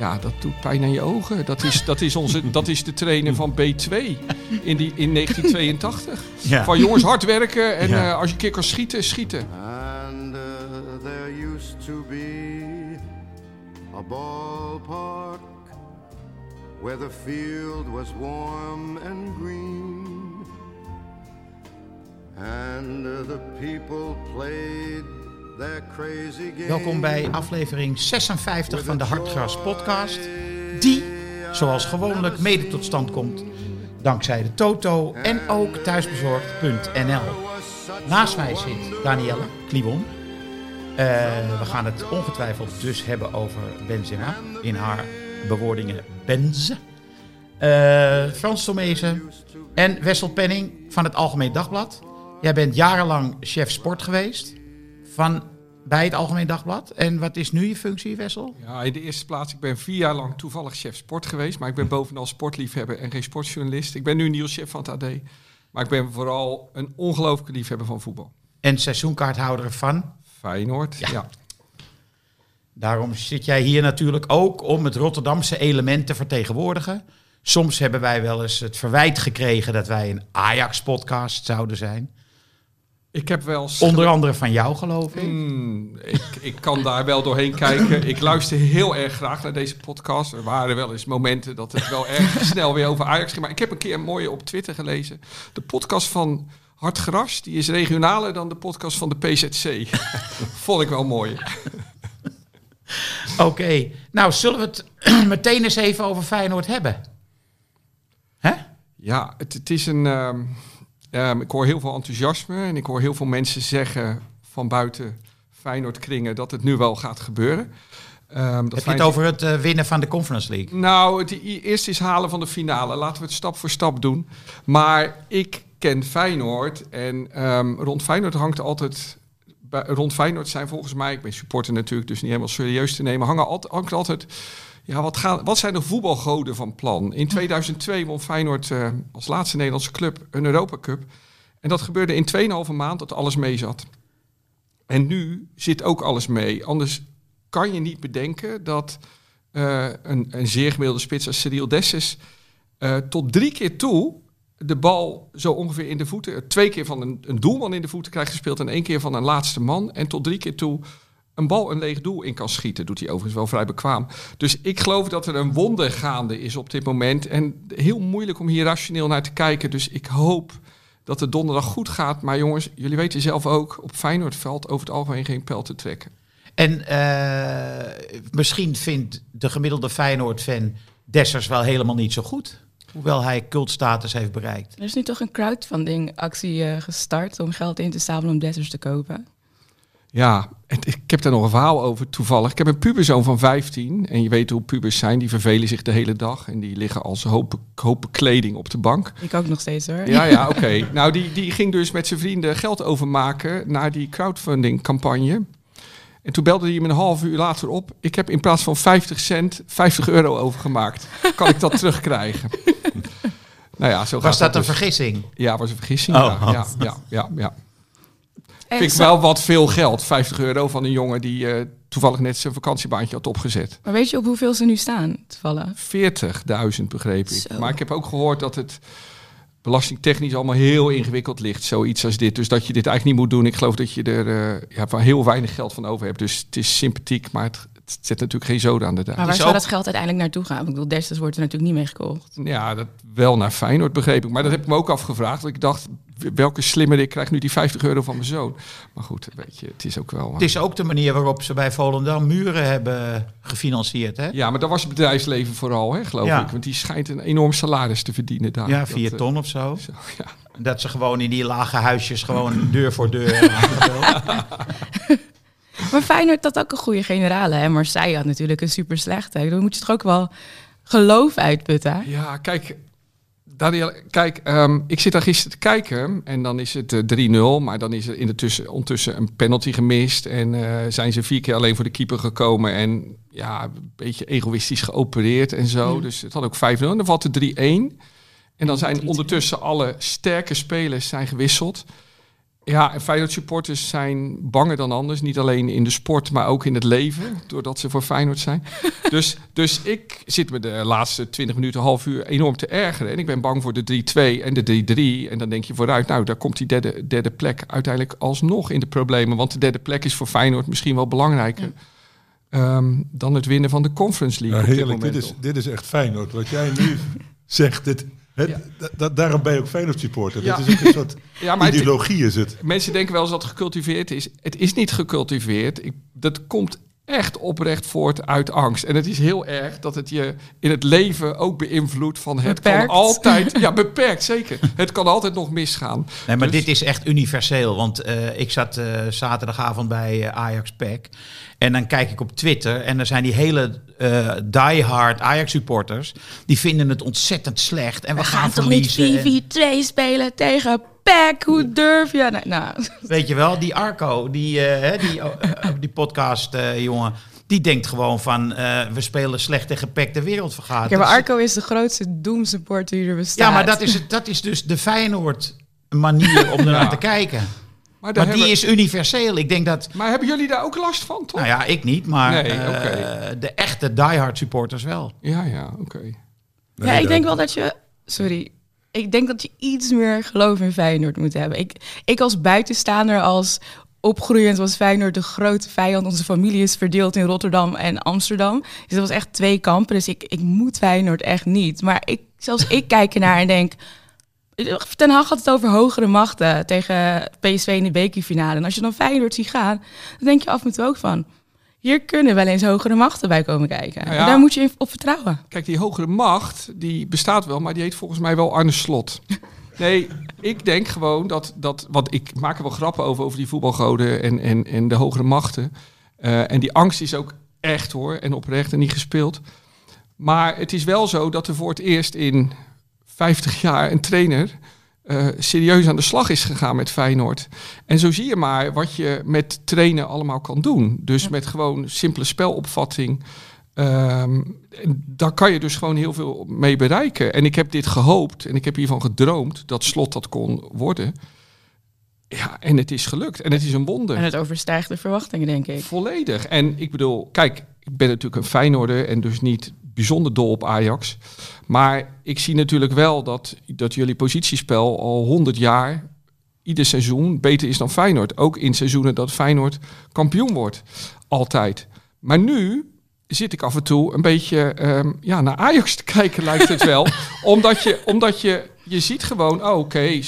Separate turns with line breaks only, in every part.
Ja, dat doet pijn aan je ogen. Dat is, dat is, onze, dat is de trainer van B2 in, die, in 1982.
Ja.
Van jongens hard werken en
Ja.
eh, als je een keer kan schieten, schieten.
And uh, there used to be a ballpark where the field was warm and green. And uh, the people played.
Welkom bij aflevering 56 van de Hartgras podcast. Die, zoals gewoonlijk, mede tot stand komt dankzij de Toto en ook thuisbezorgd.nl. Naast mij zit Danielle Klibon. Eh, we gaan het ongetwijfeld dus hebben over Benzema. In haar bewoordingen Benze. Eh, Frans Tomezen en Wessel Penning van het Algemeen Dagblad. Jij bent jarenlang chef sport geweest van, bij het Algemeen Dagblad. En wat is nu je functie, Wessel?
Ja, in de eerste plaats, ik ben vier jaar lang toevallig chef sport geweest. Maar ik ben bovenal sportliefhebber en geen sportjournalist. Ik ben nu nieuwschef van het AD. Maar ik ben vooral een ongelooflijke liefhebber van voetbal.
En seizoenkaarthouder van.
Feyenoord, ja.
Daarom zit jij hier natuurlijk ook om het Rotterdamse element te vertegenwoordigen. Soms hebben wij wel eens het verwijt gekregen dat wij een Ajax-podcast zouden zijn.
Ik heb wel...
Onder andere van jou, geloof ik.
Hmm, ik, ik kan daar wel doorheen kijken. Ik luister heel erg graag naar deze podcast. Er waren wel eens momenten dat het wel erg snel weer over Ajax ging. Maar ik heb een keer een mooie op Twitter gelezen. De podcast van Hartgras, die is regionaler dan de podcast van de PZC. Vond ik wel mooi.
Oké, nou zullen we het meteen eens even over Feyenoord hebben? Hè?
Ja, het, het is een... ehm, ehm, ik hoor heel veel enthousiasme en ik hoor heel veel mensen zeggen van buiten Feyenoord kringen dat het nu wel gaat gebeuren. Ehm, dat
Heb je het over het eh, winnen van de Conference League?
Nou, het eerst is halen van de finale. Laten we het stap voor stap doen. Maar ik ken Feyenoord. En ehm, rond Feyenoord hangt altijd... bij- Rond Feyenoord zijn volgens mij... Ik ben supporter natuurlijk, dus niet helemaal serieus te nemen. Hangen hangt altijd... Ja, wat, gaan, wat zijn de voetbalgoden van plan? In 2002 won Feyenoord eh, als laatste Nederlandse club een Europa Cup. En dat gebeurde in 2,5 maand dat alles mee zat. En nu zit ook alles mee. Anders kan je niet bedenken dat eh, een, een zeer gemiddelde spits als Cyril Dessus eh, tot drie keer toe de bal zo ongeveer in de voeten, twee keer van een, een doelman in de voeten krijgt gespeeld en één keer van een laatste man. En tot drie keer toe een bal een leeg doel in kan schieten. Doet hij overigens wel vrij bekwaam. Dus ik geloof dat er een wonder gaande is op dit moment. En heel moeilijk om hier rationeel naar te kijken. Dus ik hoop dat het donderdag goed gaat. Maar jongens, jullie weten zelf ook, op Feyenoordveld over het algemeen geen pijl te trekken.
En eh, misschien vindt de gemiddelde Feyenoord-fan Dessers wel helemaal niet zo goed. Hoewel hij cultstatus heeft bereikt.
Er is nu toch een crowdfunding actie eh, gestart om geld in te zamelen om Dessers te kopen.
Ja, het- ik heb daar nog een verhaal over toevallig. Ik heb een puberzoon van 15 en je weet hoe pubers zijn. Die vervelen zich de hele dag en die liggen als hopen, hopen kleding op de bank.
Ik ook nog steeds hoor.
Ja, ja, oké. Nou, die, die ging dus met zijn vrienden geld overmaken naar die crowdfunding campagne. En toen belde hij me een half uur later op. Ik heb in plaats van 50 cent 50 euro overgemaakt. Kan ik dat terugkrijgen? nou ja, zo
Was
gaat
dat een
dus.
vergissing?
Ja, was een vergissing.
Oh.
ja, ja, ja, ja, ja. Vind ik wel wat veel geld. 50 euro van een jongen die eh, toevallig net zijn vakantiebaantje had opgezet.
Maar weet je op hoeveel ze nu staan, toevallig?
40.000 begreep ik.
Zo.
Maar ik heb ook gehoord dat het belastingtechnisch allemaal heel ingewikkeld ligt. Zoiets als dit. Dus dat je dit eigenlijk niet moet doen. Ik geloof dat je er eh ja, van heel weinig geld van over hebt. Dus het is sympathiek, maar het, het zet natuurlijk geen zoden aan de
Maar
daad.
waar zou dat geld uiteindelijk naartoe gaan? Ik bedoel, Dessers wordt er natuurlijk niet mee gekocht.
Ja, dat wel naar Feyenoord begreep ik. Maar dat heb ik me ook afgevraagd. Want ik dacht, welke slimmer ik krijg nu die 50 euro van mijn zoon. Maar goed, weet je, het is ook wel...
Het is ook de manier waarop ze bij Volendam muren hebben gefinancierd. Hè?
Ja, maar dat was het bedrijfsleven vooral, hè, geloof
Ja.
ik. Want die schijnt een enorm salaris te verdienen daar.
Ja, vier
eh,
ton of zo.
zo, ja.
Dat ze gewoon in die lage huisjes gewoon deur voor deur.
Maar Feyenoord had ook een goede generale. Hè? Marseille had natuurlijk een super slechte. Dan moet je toch ook wel geloof uitputten.
Ja, kijk, Daniel, kijk, ehm, ik zit daar gisteren te kijken en dan is het eh, 3-0, maar dan is er in de tussen, ondertussen een penalty gemist en eh, zijn ze vier keer alleen voor de keeper gekomen en ja, een beetje egoïstisch geopereerd en zo. Dus het had ook 5-0 en dan valt het 3-1. En dan zijn ondertussen alle sterke spelers zijn gewisseld. Ja, en Feyenoord supporters zijn banger dan anders. Niet alleen in de sport, maar ook in het leven. Doordat ze voor Feyenoord zijn. dus, dus ik zit me de laatste 20 minuten, half uur enorm te ergeren. En ik ben bang voor de 3-2 en de 3-3. En dan denk je vooruit, nou, daar komt die derde, derde plek uiteindelijk alsnog in de problemen. Want de derde plek is voor Feyenoord misschien wel belangrijker. ehm, dan het winnen van de Conference League.
Nou,
op dit
dit is, dit is echt Feyenoord. Wat jij nu zegt, dit,
Ja.
da- daarom ben je ook Feyenoord supporter.
Ja.
Dit is ook een soort
Ja, maar het-
ideologie is het.
Mensen denken wel eens dat het gecultiveerd is. Het is niet gecultiveerd. Ik, dat komt echt oprecht voort uit angst. En het is heel erg dat het je in het leven ook beïnvloedt van het
Beperkt.
kan altijd... Ja, beperkt, zeker. Het kan altijd nog misgaan.
Nee, maar
Dus-
dit is echt universeel. Want eh, ik zat eh, zaterdagavond bij eh, Ajax Pack. En dan kijk ik op Twitter. En er zijn die hele eh diehard Ajax supporters. Die vinden het ontzettend slecht. En we,
We
gaan,
gaan toch niet
verliezen. en-
4v2 spelen tegen PEC? Hoe durf je? Nee, nou,
Weet je wel, die Arco, die, eh, hè, die, eh, die podcast eh, jongen. Die denkt gewoon van, eh, we spelen slecht tegen PEC, de wereld vergaat.
ja, maar Arco is de grootste doemsupporter die er bestaat.
Ja, maar dat is, het, dat is dus de Feyenoord manier om ernaar
Ja.
te kijken.
Maar,
die
hebben,
is universeel. Ik denk dat,
maar hebben jullie daar ook last van, toch?
nou ja, ik niet, maar
Nee,
eh, de echte diehard supporters wel.
Ja, ja, oké.
ja, ik denk wel dat je... Sorry. Ik denk dat je iets meer geloof in Feyenoord moet hebben. Ik, ik als buitenstaander, als opgroeiend was Feyenoord de grote vijand. Onze familie is verdeeld in Rotterdam en Amsterdam. Dus dat was echt twee kampen. Dus ik, ik moet Feyenoord echt niet. Maar ik, zelfs ik kijk ernaar en denk... Ten Hag had het over hogere machten tegen PSV in de bekerfinale. En als je dan Feyenoord ziet gaan, dan denk je af en toe ook van... Hier kunnen wel eens hogere machten bij komen kijken.
Nou ja.
En daar moet je op vertrouwen.
Kijk, die hogere macht, die bestaat wel, maar die heet volgens mij wel Arne Slot. Nee, ik denk gewoon dat, dat want ik maak er wel grappen over, over die voetbalgoden en, en, en de hogere machten. Eh, en die angst is ook echt hoor, en oprecht en niet gespeeld. Maar het is wel zo dat er voor het eerst in 50 jaar een trainer eh, serieus aan de slag is gegaan met Feyenoord. En zo zie je maar wat je met trainen allemaal kan doen. Dus met gewoon simpele spelopvatting. En daar kan je dus gewoon heel veel mee bereiken. En ik heb dit gehoopt en ik heb hiervan gedroomd dat slot dat kon worden. Ja, en het is gelukt. En het is een wonder.
En het overstijgt de verwachtingen, denk ik.
Volledig. En ik bedoel, kijk, ik ben natuurlijk een Feyenoorder en dus niet bijzonder dol op Ajax. Maar ik zie natuurlijk wel dat, dat jullie positiespel al 100 jaar, ieder seizoen, beter is dan Feyenoord. Ook in seizoenen dat Feyenoord kampioen wordt. Altijd. Maar nu zit ik af en toe een beetje ehm, ja, naar Ajax te kijken, lijkt het wel. omdat je, omdat je, je ziet gewoon, oh, oké,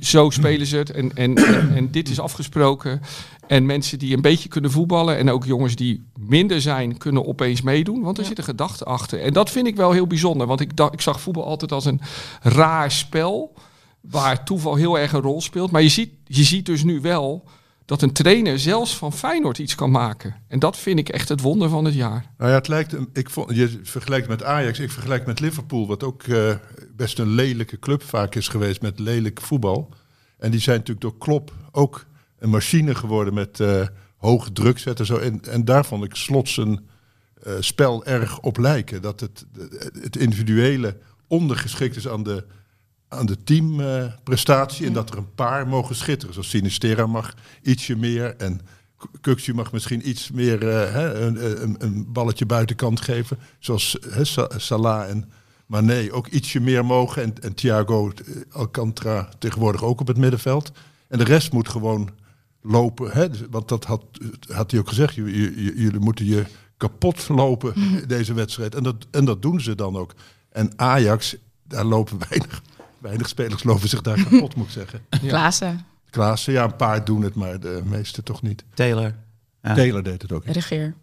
zo spelen ze het. En, en, en, en dit is afgesproken. En mensen die een beetje kunnen voetballen en ook jongens die minder zijn, kunnen opeens meedoen. Want er
Ja.
zit een gedachte achter. En dat vind ik wel heel bijzonder. Want ik, dacht, ik zag voetbal altijd als een raar spel. Waar toeval heel erg een rol speelt. Maar je ziet, je ziet dus nu wel dat een trainer zelfs van Feyenoord iets kan maken. En dat vind ik echt het wonder van het jaar.
Nou ja, het lijkt, ik vond, je vergelijkt met Ajax, ik vergelijk met Liverpool, wat ook eh, best een lelijke club vaak is geweest met lelijk voetbal. En die zijn natuurlijk door Klopp ook een machine geworden met eh, hoge druk zetten. Zo. En, en daar vond ik Slot zijn eh, spel erg op lijken. Dat het, het individuele ondergeschikt is aan de, aan de teamprestatie. en dat er een paar mogen schitteren. Zoals Sinistera mag ietsje meer. En Kuksje mag misschien iets meer eh, hè, een, een, een balletje buitenkant geven. Zoals hè, Sa- Salah en Mane ook ietsje meer mogen. En, en Thiago Alcantara tegenwoordig ook op het middenveld. En de rest moet gewoon lopen. Hè? Dus- Want dat had, had hij ook gezegd. Jullie moeten je kapot lopen deze wedstrijd. En dat, en dat doen ze dan ook. En Ajax, daar lopen weinig, weinig spelers lopen zich daar kapot, moet ik zeggen.
Klaassen,
Klaassen, ja, een paar doen het, maar de meeste toch niet.
Taylor. Ja.
Taylor deed het ook. niet.
regeer.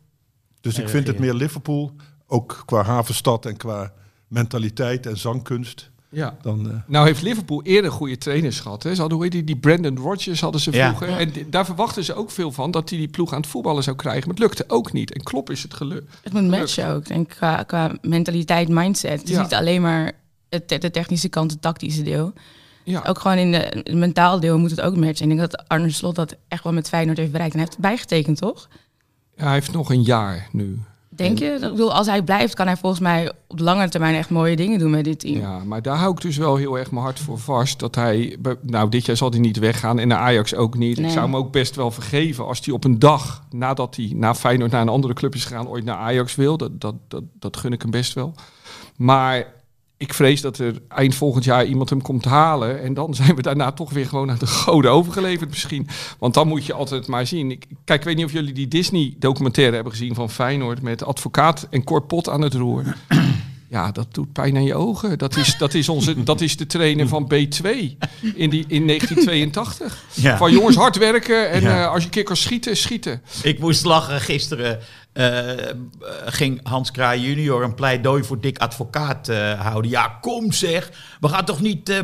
Dus ik
Ja,
vind het
ja.
meer Liverpool, ook qua havenstad en qua mentaliteit en zangkunst.
Ja.
Dan, eh,
Nou heeft Liverpool eerder goede trainers gehad. Hè? Ze hadden, hoe heet die, die Brandon Rodgers hadden ze
Ja.
vroeger. En daar verwachten ze ook veel van, dat hij die ploeg aan het voetballen zou krijgen. Maar het lukte ook niet. En Klopp is het gelukt.
Het moet matchen ook, denk ik, qua, qua mentaliteit, mindset. Het is
Ja.
niet alleen maar het, de technische kant, het tactische deel.
Ja.
Ook gewoon in de, het mentaal deel moet het ook matchen. Ik denk dat Arne Slot dat echt wel met Feyenoord heeft bereikt. En hij heeft het bijgetekend, toch?
Hij heeft nog een jaar nu.
Denk je? Ik bedoel, als hij blijft, kan hij volgens mij op de lange termijn echt mooie dingen doen met dit team.
Ja, maar daar hou ik dus wel heel erg mijn hart voor vast. Dat hij, nou dit jaar zal hij niet weggaan en naar Ajax ook niet.
Nee.
Ik zou hem ook best wel vergeven als hij op een dag nadat hij na Feyenoord naar een andere club is gegaan, ooit naar Ajax wil. Dat, dat, dat, dat gun ik hem best wel. Maar ik vrees dat er eind volgend jaar iemand hem komt halen. En dan zijn we daarna toch weer gewoon aan de goden overgeleverd misschien. Want dan moet je altijd maar zien. Ik, kijk, ik weet niet of jullie die Disney documentaire hebben gezien van Feyenoord met advocaat en Cor Pot aan het roer. Ja, dat doet pijn aan je ogen. Dat is, dat is, onze, dat is de trainer van B2 in, die, in 1982.
Ja.
Van jongens, hard werken en
Ja.
eh, als je een keer kan schieten, schieten.
Ik moest lachen gisteren. eh, ging Hans Kraai junior een pleidooi voor dik advocaat eh, houden. Ja, kom zeg. We gaan toch niet eh,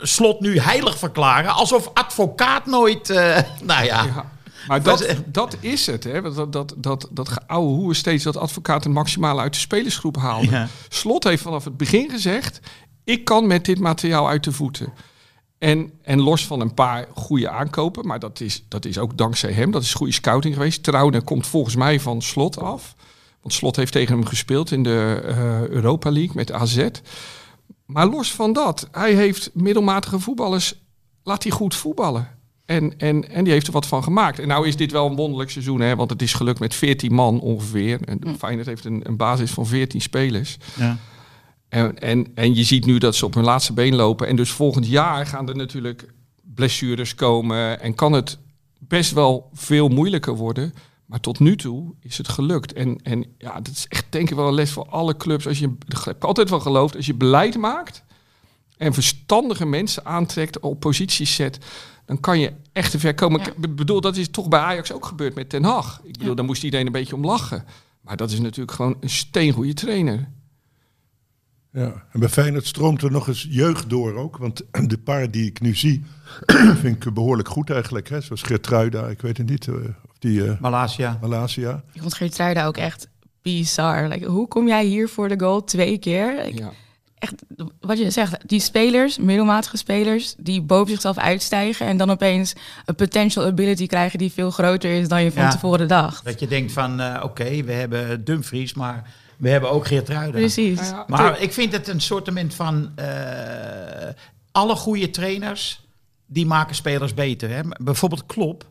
slot nu heilig verklaren. Alsof advocaat nooit. eh, nou ja.
Ja. Maar
Dat
dat,
is
dat is het, hè? Dat, dat, dat, dat, geouwe hoe steeds dat advocaat het maximale uit de spelersgroep haalde.
Ja.
Slot heeft vanaf het begin gezegd: ik kan met dit materiaal uit de voeten. En, en los van een paar goede aankopen, maar dat is, dat is ook dankzij hem. Dat is goede scouting geweest. Trouwen komt volgens mij van Slot af. Want Slot heeft tegen hem gespeeld in de eh, Europa League met AZ. Maar los van dat, hij heeft middelmatige voetballers, laat hij goed voetballen. En, en, en die heeft er wat van gemaakt. En nou is dit wel een wonderlijk seizoen, hè, want het is gelukt met 14 man ongeveer. En Feyenoord heeft een, een basis van 14 spelers.
Ja.
En, en, en je ziet nu dat ze op hun laatste been lopen. En dus volgend jaar gaan er natuurlijk blessures komen. En kan het best wel veel moeilijker worden. Maar tot nu toe is het gelukt. En, en ja, dat is echt denk ik wel een les voor alle clubs. Als je, ik heb altijd wel geloofd, als je beleid maakt en verstandige mensen aantrekt, op posities zet, dan kan je echt te ver komen.
Ja.
Ik be- bedoel, dat is toch bij Ajax ook gebeurd met Ten Hag. Ik bedoel, daar moest iedereen een beetje om lachen. Maar dat is natuurlijk gewoon een steengoede trainer.
Ja, en bij Feyenoord stroomt er nog eens jeugd door ook. Want de paar die ik nu zie, vind ik behoorlijk goed eigenlijk. Hè? Zoals Gertruida, ik weet het niet. eh, Of die eh
Malasia.
Malasia.
Ik vond Geertruida ook echt bizar. Like, hoe kom jij hier voor de goal twee keer? Ik-
Ja.
Echt, wat je zegt, die spelers, middelmatige spelers, die boven zichzelf uitstijgen en dan opeens een potential ability krijgen die veel groter is dan je van
Ja.
tevoren dacht.
Dat je denkt van, eh, oké, we hebben Dumfries, maar we hebben ook Geertruida.
Precies.
Ja,
Maar ik vind het een soortement van eh, alle goede trainers die maken spelers beter. Hè? Bijvoorbeeld Klop.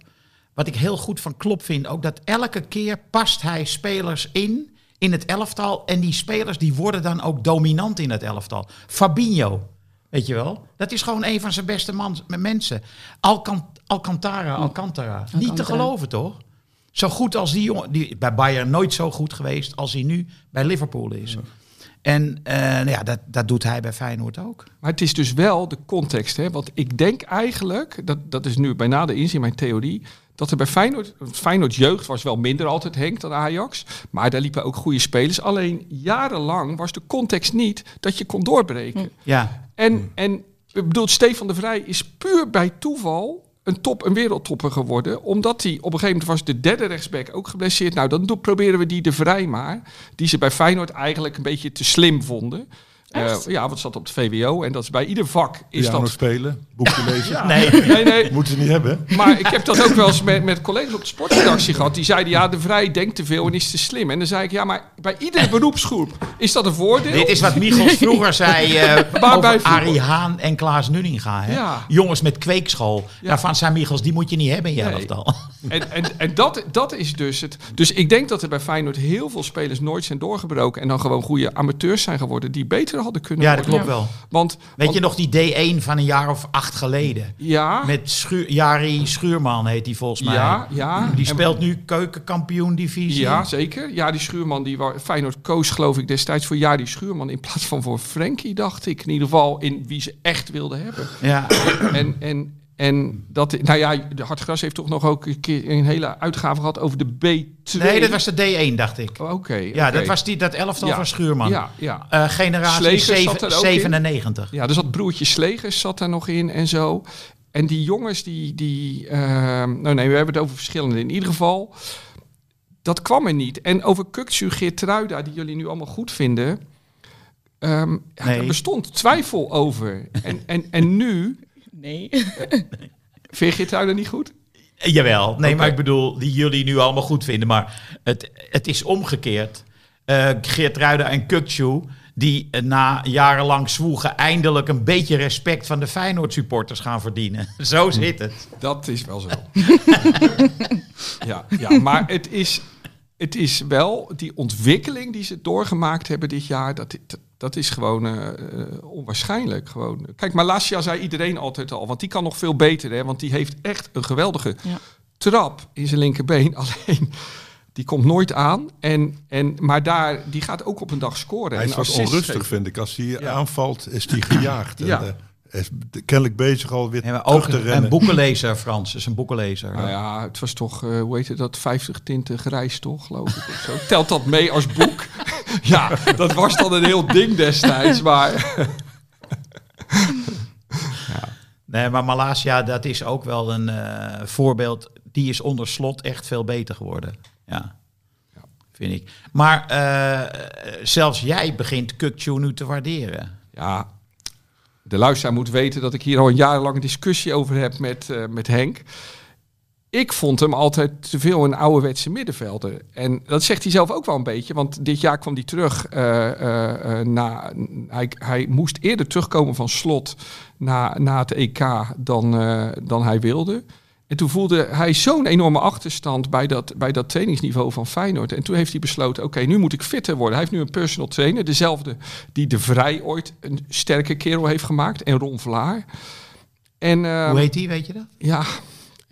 Wat ik heel goed van Klop vind, ook dat elke keer past hij spelers in in het elftal en die spelers die worden dan ook dominant in het elftal. Fabinho, weet je wel? Dat is gewoon een van zijn beste man, mensen. Alcan- Alcantara, Alcantara. Niet te
Alcantara.
geloven toch? Zo goed als die jongen, die bij Bayern nooit zo goed geweest als hij nu bij Liverpool is. En eh, ja, dat, dat doet hij bij Feyenoord ook.
Maar het is dus wel de context. Hè? Want ik denk eigenlijk, dat, dat is nu bijna de inzien mijn theorie, dat er bij Feyenoord, Feyenoord jeugd was wel minder altijd Henk dan Ajax. Maar daar liepen ook goede spelers. Alleen jarenlang was de context niet dat je kon doorbreken.
Ja,
En, en ik bedoel, Stefan de Vrij is puur bij toeval een top, een wereldtopper geworden. Omdat hij op een gegeven moment was de derde rechtsback ook geblesseerd. Nou, dan proberen we die de Vrij maar. Die ze bij Feyenoord eigenlijk een beetje te slim vonden. Eh, ja, wat zat op het VWO. En dat is bij ieder vak is
Piano
dat...
spelen, boekje lezen.
nee.
Nee, nee.
Moeten ze niet hebben.
Maar ik heb dat ook wel eens met, met collega's op de sportredactie gehad. Die zeiden, ja, de Vrij denkt te veel en is te slim. En dan zei ik, ja, maar bij iedere beroepsgroep is dat een voordeel.
Dit is wat Michels vroeger zei eh
bij
over. Arie Haan en Klaas Nunninga. Hè?
Ja.
Jongens met kweekschool.
Ja.
Daarvan zei Michels, die moet je niet hebben in je
Nee.
elftal.
En, en, en dat, dat is dus het. Dus ik denk dat er bij Feyenoord heel veel spelers nooit zijn doorgebroken. En dan gewoon goede amateurs zijn geworden die beter hadden kunnen
Ja, dat klopt wel.
Want,
Weet
want-
je nog die D1 van een jaar of acht geleden?
Ja,
Met Schuur, Jari Schuurman heet die volgens mij.
ja, ja.
Die
En-
speelt nu keukenkampioen divisie.
Ja, zeker. Ja, die Schuurman, die wa- Feyenoord koos geloof ik destijds voor Jari Schuurman in plaats van voor Frenkie, dacht ik. In ieder geval in wie ze echt wilden hebben.
Ja.
En, en, en dat, nou ja, de Hartgras heeft toch nog ook een keer een hele uitgave gehad over de B2.
Nee, dat was de D1, dacht ik.
Oh, Oké.
Ja, dat was die, dat elftal
Ja.
van Schuurman.
Ja, ja.
Eh, generatie zeven-
zat er ook in.
97.
Ja, er zat broertje Slegers zat daar nog in en zo. En die jongens, die... die ehm, nou nee, we hebben het over verschillende. In ieder geval, dat kwam er niet. En over Kukcu, Geertruida, die jullie nu allemaal goed vinden... ehm,
Nee.
er bestond twijfel over. En, en, en nu,
Nee.
vind je het nou niet goed?
Jawel, nee, maar ik bedoel, die jullie nu allemaal goed vinden. Maar het, het is omgekeerd. Eh Geert Ruida en Kukcu, die eh, na jarenlang zwoegen... eindelijk een beetje respect van de Feyenoord-supporters gaan verdienen. Zo zit het.
Dat is wel zo. ja, ja, maar het is, het is wel die ontwikkeling die ze doorgemaakt hebben dit jaar. Dat, dat, dat is gewoon eh, eh, onwaarschijnlijk. Gewoon. Kijk, Malasia zei iedereen altijd al. Want die kan nog veel beter. Hè, want die heeft echt een geweldige
Ja.
trap in zijn linkerbeen. Alleen, die komt nooit aan. En, en, maar daar, die gaat ook op een dag scoren.
Hij is
en
wat onrustig,
geven.
vind ik. Als hij
Ja.
aanvalt, is hij gejaagd. En,
Ja.
eh, hij is kennelijk bezig al weer
Nee, maar
terug
ook
te
een,
rennen.
een boekenlezer, Frans. is een boekenlezer.
Nou ja, het was toch, eh, hoe heet het, dat 50 tinten grijs toch, geloof ik. Of zo. Telt dat mee als boek? ja, dat was dan een heel ding destijds, maar...
Nee, maar Malasia, dat is ook wel een eh, voorbeeld. Die is onder slot echt veel beter geworden. Ja, vind ik. Maar eh, zelfs jij begint Kukcu nu te waarderen.
Ja, de luisteraar moet weten dat ik hier al een jarenlange discussie over heb met, eh, met Henk. Ik vond hem altijd te veel een ouderwetse middenvelder. En dat zegt hij zelf ook wel een beetje. Want dit jaar kwam hij terug. eh, eh, na, hij, hij moest eerder terugkomen van slot na, na het EK dan, dan hij wilde. En toen voelde hij zo'n enorme achterstand bij dat, bij dat trainingsniveau van Feyenoord. En toen heeft hij besloten, oké, nu moet ik fitter worden. Hij heeft nu een personal trainer, dezelfde die De Vrij ooit een sterke kerel heeft gemaakt. En Ron Vlaar. En, eh,
Hoe heet die, weet je dat?
ja,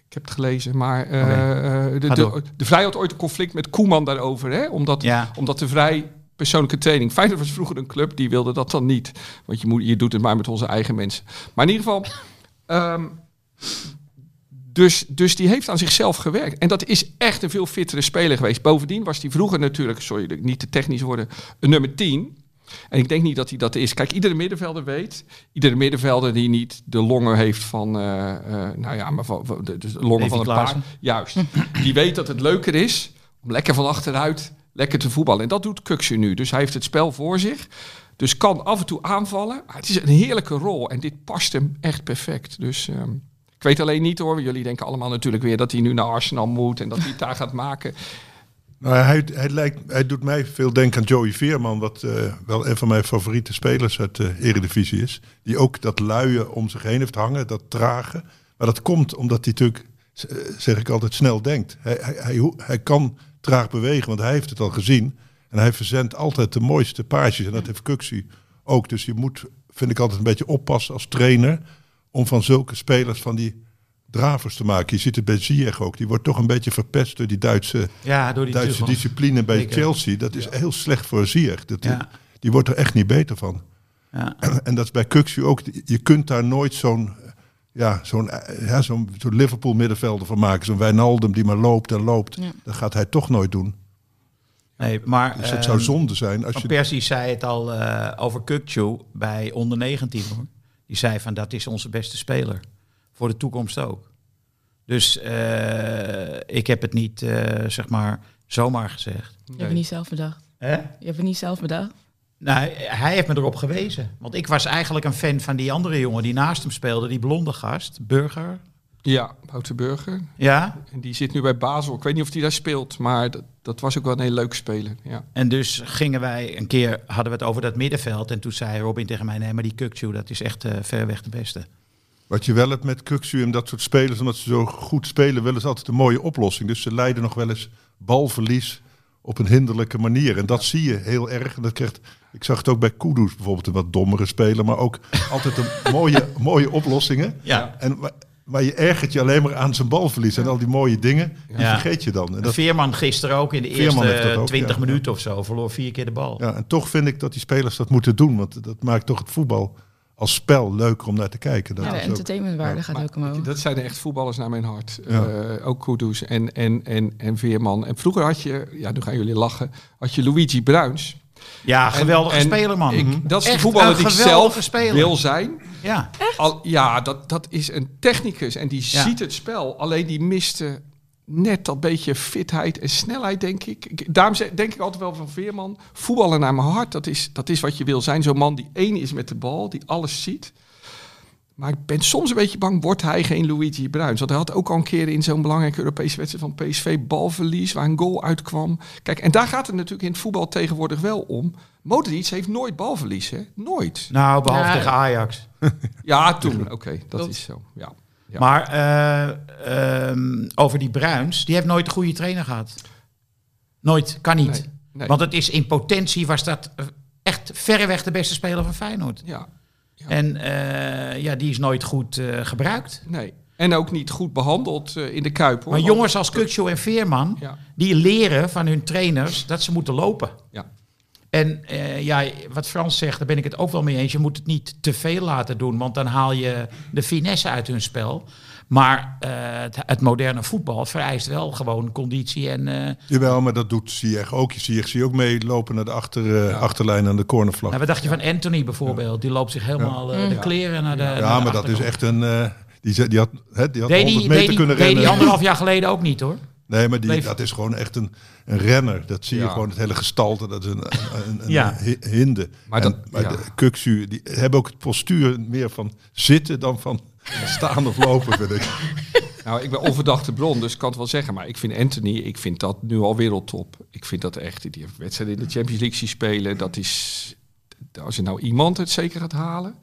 ik heb het gelezen, maar eh, eh, de, de, de Vrij had ooit een conflict met Koeman daarover. Hè? Omdat,
Ja.
omdat de Vrij persoonlijke training... Feyenoord was vroeger een club, die wilde dat dan niet. Want je, moet, je doet het maar met onze eigen mensen. Maar in ieder geval... ehm, dus, dus die heeft aan zichzelf gewerkt. En dat is echt een veel fittere speler geweest. Bovendien was hij vroeger natuurlijk, sorry, niet te technisch worden, een nummer 10. En ik denk niet dat hij dat is. Kijk, iedere middenvelder weet. Iedere middenvelder die niet de longen heeft van, eh, eh, nou ja, maar van, de, de longen
Davy
van een
Klaassen.
paard. Juist. die weet dat het leuker is om lekker van achteruit lekker te voetballen. En dat doet Kuksu nu. Dus hij heeft het spel voor zich. Dus kan af en toe aanvallen. Maar het is een heerlijke rol. En dit past hem echt perfect. Dus ehm, ik weet alleen niet hoor. Jullie denken allemaal natuurlijk weer dat hij nu naar Arsenal moet. En dat hij het daar gaat maken.
Nou, hij, hij, lijkt, hij doet mij veel denken aan Joey Veerman, wat eh, wel een van mijn favoriete spelers uit de Eredivisie is. Die ook dat luie om zich heen heeft hangen, dat trage. Maar dat komt omdat hij natuurlijk, eh, zeg ik altijd, snel denkt. Hij, hij, hij, hij kan traag bewegen, want hij heeft het al gezien. En hij verzendt altijd de mooiste paasjes. En dat heeft Kuxi ook. Dus je moet, vind ik altijd een beetje oppassen als trainer... om van zulke spelers van die dravers te maken. Je ziet het bij Ziyech ook. Die wordt toch een beetje verpest door die Duitse...
Ja, door die
Duitse
Tuchel.
discipline bij
Zeker.
Chelsea, dat is heel slecht voor Ziyech. Dat,
Ja.
Die wordt er echt niet beter van.
Ja.
En dat is bij Kuxu ook. Je kunt daar nooit zo'n ja, zo'n ja, zo'n zo'n Liverpool middenvelder van maken. Zo'n Wijnaldum die maar loopt en loopt.
Ja.
Dat gaat hij toch nooit doen.
Nee, maar
Dus het zou
ehm,
zonde zijn als je...
Persie zei het al eh, over Kukcu bij onder 19 hoor. Die zei van dat is onze beste speler. Voor de toekomst ook. Dus eh, ik heb het niet eh, zeg maar zomaar gezegd.
Je hebt het niet zelf bedacht.
Hè?
Je hebt het niet zelf bedacht.
Nou, hij heeft me erop gewezen. Want ik was eigenlijk een fan van die andere jongen die naast hem speelde. Die blonde gast, Burger.
Ja, Wouter Burger.
Ja,
En die zit nu bij Basel. Ik weet niet of hij daar speelt, maar dat, dat was ook wel een hele leuke speler. Ja.
En dus gingen wij een keer, hadden we het over dat middenveld. En toen zei Robin tegen mij, nee, maar die Kukcu, dat is echt eh, ver weg de beste.
Wat je wel hebt met Kuxu en dat soort spelers, omdat ze zo goed spelen, willen ze altijd een mooie oplossing. Dus ze leiden nog wel eens balverlies op een hinderlijke manier. En dat zie je heel erg. En dat krijgt, ik zag het ook bij Kudus bijvoorbeeld, een wat dommere speler, maar ook altijd een mooie, mooie oplossingen.
Ja.
En, maar, je ergert je alleen maar aan zijn balverlies en al die mooie dingen, die
Ja.
vergeet je dan. En, dat,
Veerman gisteren ook in de
Veerman
eerste
dat ook,
20
ja.
minuten of zo. Verloor vier keer de bal.
ja, en toch vind ik dat die spelers dat moeten doen, want dat maakt toch het voetbal als spel leuker om naar te kijken. Dat
Ja, de entertainmentwaarde gaat
Maar
ook omhoog.
Dat zijn echt voetballers naar mijn hart.
Ja.
Eh, ook Kudus en, en, en, en Veerman. En vroeger had je, ja, nu gaan jullie lachen, had je Luigi Bruins.
Ja, geweldige
En- en
speler, man. Mhm.
Ik, dat is de voetballer die ik zelf
speler.
wil zijn.
Ja.
Al, ja, dat, dat is een technicus en die
Ja.
ziet het spel. Alleen die miste net dat beetje fitheid en snelheid, denk ik. ik daarom zeg- denk ik altijd wel van Veerman. Voetballen naar mijn hart, dat is, dat is wat je wil zijn. Zo'n man die één is met de bal, die alles ziet. Maar ik ben soms een beetje bang, wordt hij geen Luigi Bruins? Want hij had ook al een keer in zo'n belangrijke Europese wedstrijd van PSV balverlies, waar een goal uitkwam. Kijk, en daar gaat het natuurlijk in het voetbal tegenwoordig wel om. Modric heeft nooit balverlies, hè? Nooit.
Nou, behalve
Ja.
tegen Ajax.
Ja, toen. Oké, dat is zo. Ja. Ja.
Maar eh, ehm, over die Bruins, die heeft nooit een goede trainer gehad. Nooit, kan niet.
Nee, nee.
Want het is in potentie was dat eh, echt verreweg de beste speler van Feyenoord.
Ja,
En eh, ja, die is nooit goed eh, gebruikt.
nee. En ook niet goed behandeld eh, in de Kuip, hoor.
Maar jongens als Kukçu en Veerman,
Ja.
die leren van hun trainers dat ze moeten lopen.
Ja.
En ja, wat Frans zegt, daar ben ik het ook wel mee eens. Je moet het niet te veel laten doen, want dan haal je de finesse uit hun spel. Maar eh, het, het moderne voetbal vereist wel gewoon conditie en... eh,
Jawel, maar dat doet Ziyech ook. Ziyech zie je ook meelopen naar de achter, eh, achterlijn aan de cornervlag.
nou, wat dacht je van Anthony bijvoorbeeld? Die loopt zich helemaal de kleren naar de naar
ja,
de
maar dat is echt een... eh, die, ze- die had, hè, die had
Deed
100
die,
meter
die,
kunnen
deed die
rennen.
anderhalf jaar geleden ook niet hoor.
Nee, maar die, dat is gewoon echt een, een renner. Dat zie je
Ja.
gewoon, het hele gestalte. Dat is een, een, een
Ja.
hi- hinde.
Maar
Maar,
dat-
maar
ja.
de Kuksu, die hebben ook het postuur meer van zitten dan van staan of lopen, vind ik.
Nou, ik ben onverdachte bron, dus ik kan het wel zeggen. Maar ik vind Anthony, ik vind dat nu al wereldtop. Ik vind dat echt, die heeft wedstrijden in de Champions League zien spelen. Dat is, als je nou iemand het zeker gaat halen,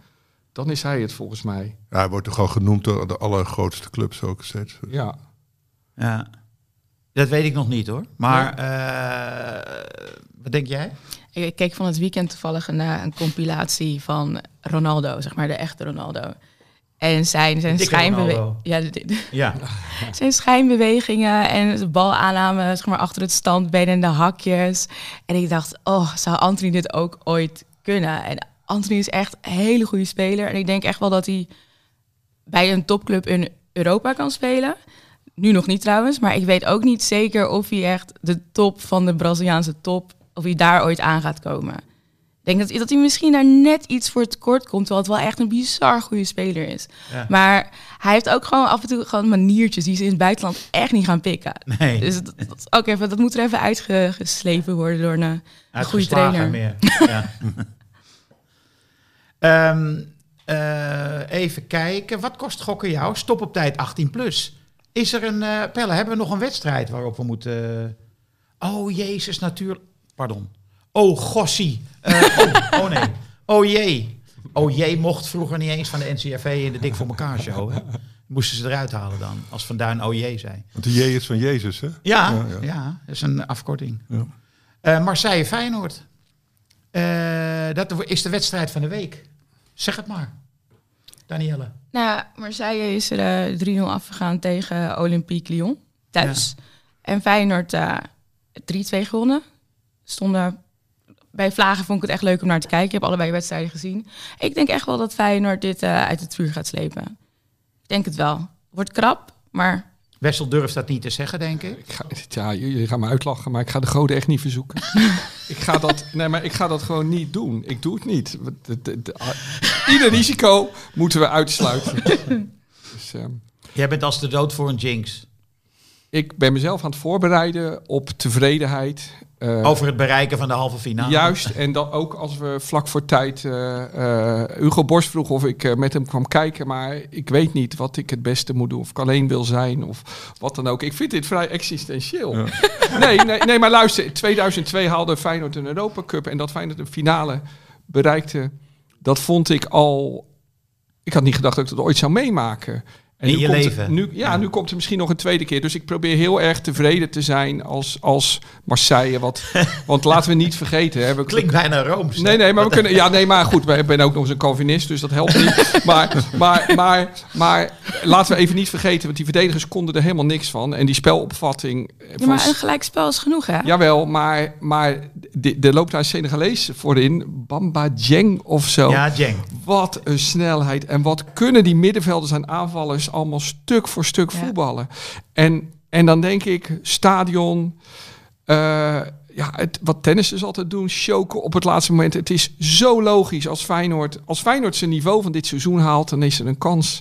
dan is hij het volgens mij.
Ja, hij wordt toch al genoemd door de allergrootste clubs ook steeds.
Ja,
Ja. Dat weet ik nog niet hoor. Maar eh, wat denk jij?
Ik ik keek van het weekend toevallig naar een compilatie van Ronaldo, zeg maar de echte Ronaldo. En zijn, zijn, schijnbewe- Ja. zijn schijnbewegingen en de balaanname zeg maar, achter het standbeen en de hakjes. En ik dacht, oh, zou Anthony dit ook ooit kunnen? En Anthony is echt een hele goede speler. En ik denk echt wel dat hij bij een topclub in Europa kan spelen. Nu nog niet trouwens, maar ik weet ook niet zeker of hij echt de top van de Braziliaanse top, of hij daar ooit aan gaat komen. Denk dat, dat hij misschien daar net iets voor tekort komt, terwijl het wel echt een bizar goede speler is.
Ja.
Maar hij heeft ook gewoon af en toe gewoon maniertjes die ze in het buitenland echt niet gaan pikken.
Nee.
Dus dat, dat, ook even, dat moet er even uitgeslepen worden door een, een goede trainer.
Meer. Ja. Ehm, eh, even kijken. Wat kost gokken jou? Stop op tijd 18 plus. Is er een... eh Pelle, hebben we nog een wedstrijd waarop we moeten... Oh, jezus, natuurlijk... Pardon. Oh, gossie. Eh, oh, oh, nee. Oh, jee. Oh, jee mocht vroeger niet eens van de NCRV in de Dik voor elkaar show. Hè? Moesten ze eruit halen dan. Als Van Duin oh jee zei.
Want de J is van Jezus, hè?
Ja,
Ja,
ja,
ja.
dat is een afkorting.
Ja.
Eh, Marseille-Feyenoord. Eh, dat is de wedstrijd van de week. Zeg het maar. Danielle.
Nou, Marseille is er eh, 3-0 afgegaan tegen Olympique Lyon thuis. En Feyenoord eh 3-2 gewonnen. Stonden bij Vlagen vond ik het echt leuk om naar te kijken. Ik heb allebei wedstrijden gezien. Ik denk echt wel dat Feyenoord dit eh, uit het vuur gaat slepen. Ik denk het wel. Wordt krap, maar
Wessel durft dat niet te zeggen, denk ik.
ik ga, ja jullie gaan me uitlachen, maar ik ga de goden echt niet verzoeken. ik, ga dat, nee, maar ik ga dat gewoon niet doen. Ik doe het niet. De- de- de- ieder risico moeten we uitsluiten. dus, ehm,
Jij bent als de dood voor een jinx.
ik ben mezelf aan het voorbereiden op tevredenheid. Eh,
Over het bereiken van de halve finale.
Juist, en dan ook als we vlak voor tijd... eh, eh, Hugo Borst vroeg of ik met hem kwam kijken, maar ik weet niet wat ik het beste moet doen. Of ik alleen wil zijn, of wat dan ook. Ik vind dit vrij existentieel. Nee, nee, nee, maar luister, in 2002 haalde Feyenoord een Europa Cup en dat Feyenoord een finale bereikte. Dat vond ik al... Ik had niet gedacht dat ik dat ooit zou meemaken. En
In je
komt
leven.
Nu, ja,
Ja.
nu komt het misschien nog een tweede keer. Dus ik probeer heel erg tevreden te zijn als, als Marseille. Wat, want laten we niet vergeten. Hè, we,
Klinkt bijna Rooms.
Nee, nee, maar we kunnen. Ja, nee, maar goed. Ik ben ook nog eens een Calvinist, dus dat helpt niet. Maar, maar, maar, maar laten we even niet vergeten, want die verdedigers konden er helemaal niks van. En die spelopvatting. eh,
Ja,
van
maar een gelijkspel is genoeg, hè?
Jawel, maar, maar de- er loopt daar een Senegalees voorin. Bamba Dieng of zo.
Ja, Jeng.
Wat een snelheid. En wat kunnen die middenvelders en aanvallers allemaal stuk voor stuk
Ja.
voetballen. En, en dan denk ik, stadion. eh, ja, het, wat tennissers altijd doen, choken op het laatste moment. Het is zo logisch als Feyenoord. Als Feyenoord zijn niveau van dit seizoen haalt, dan is er een kans.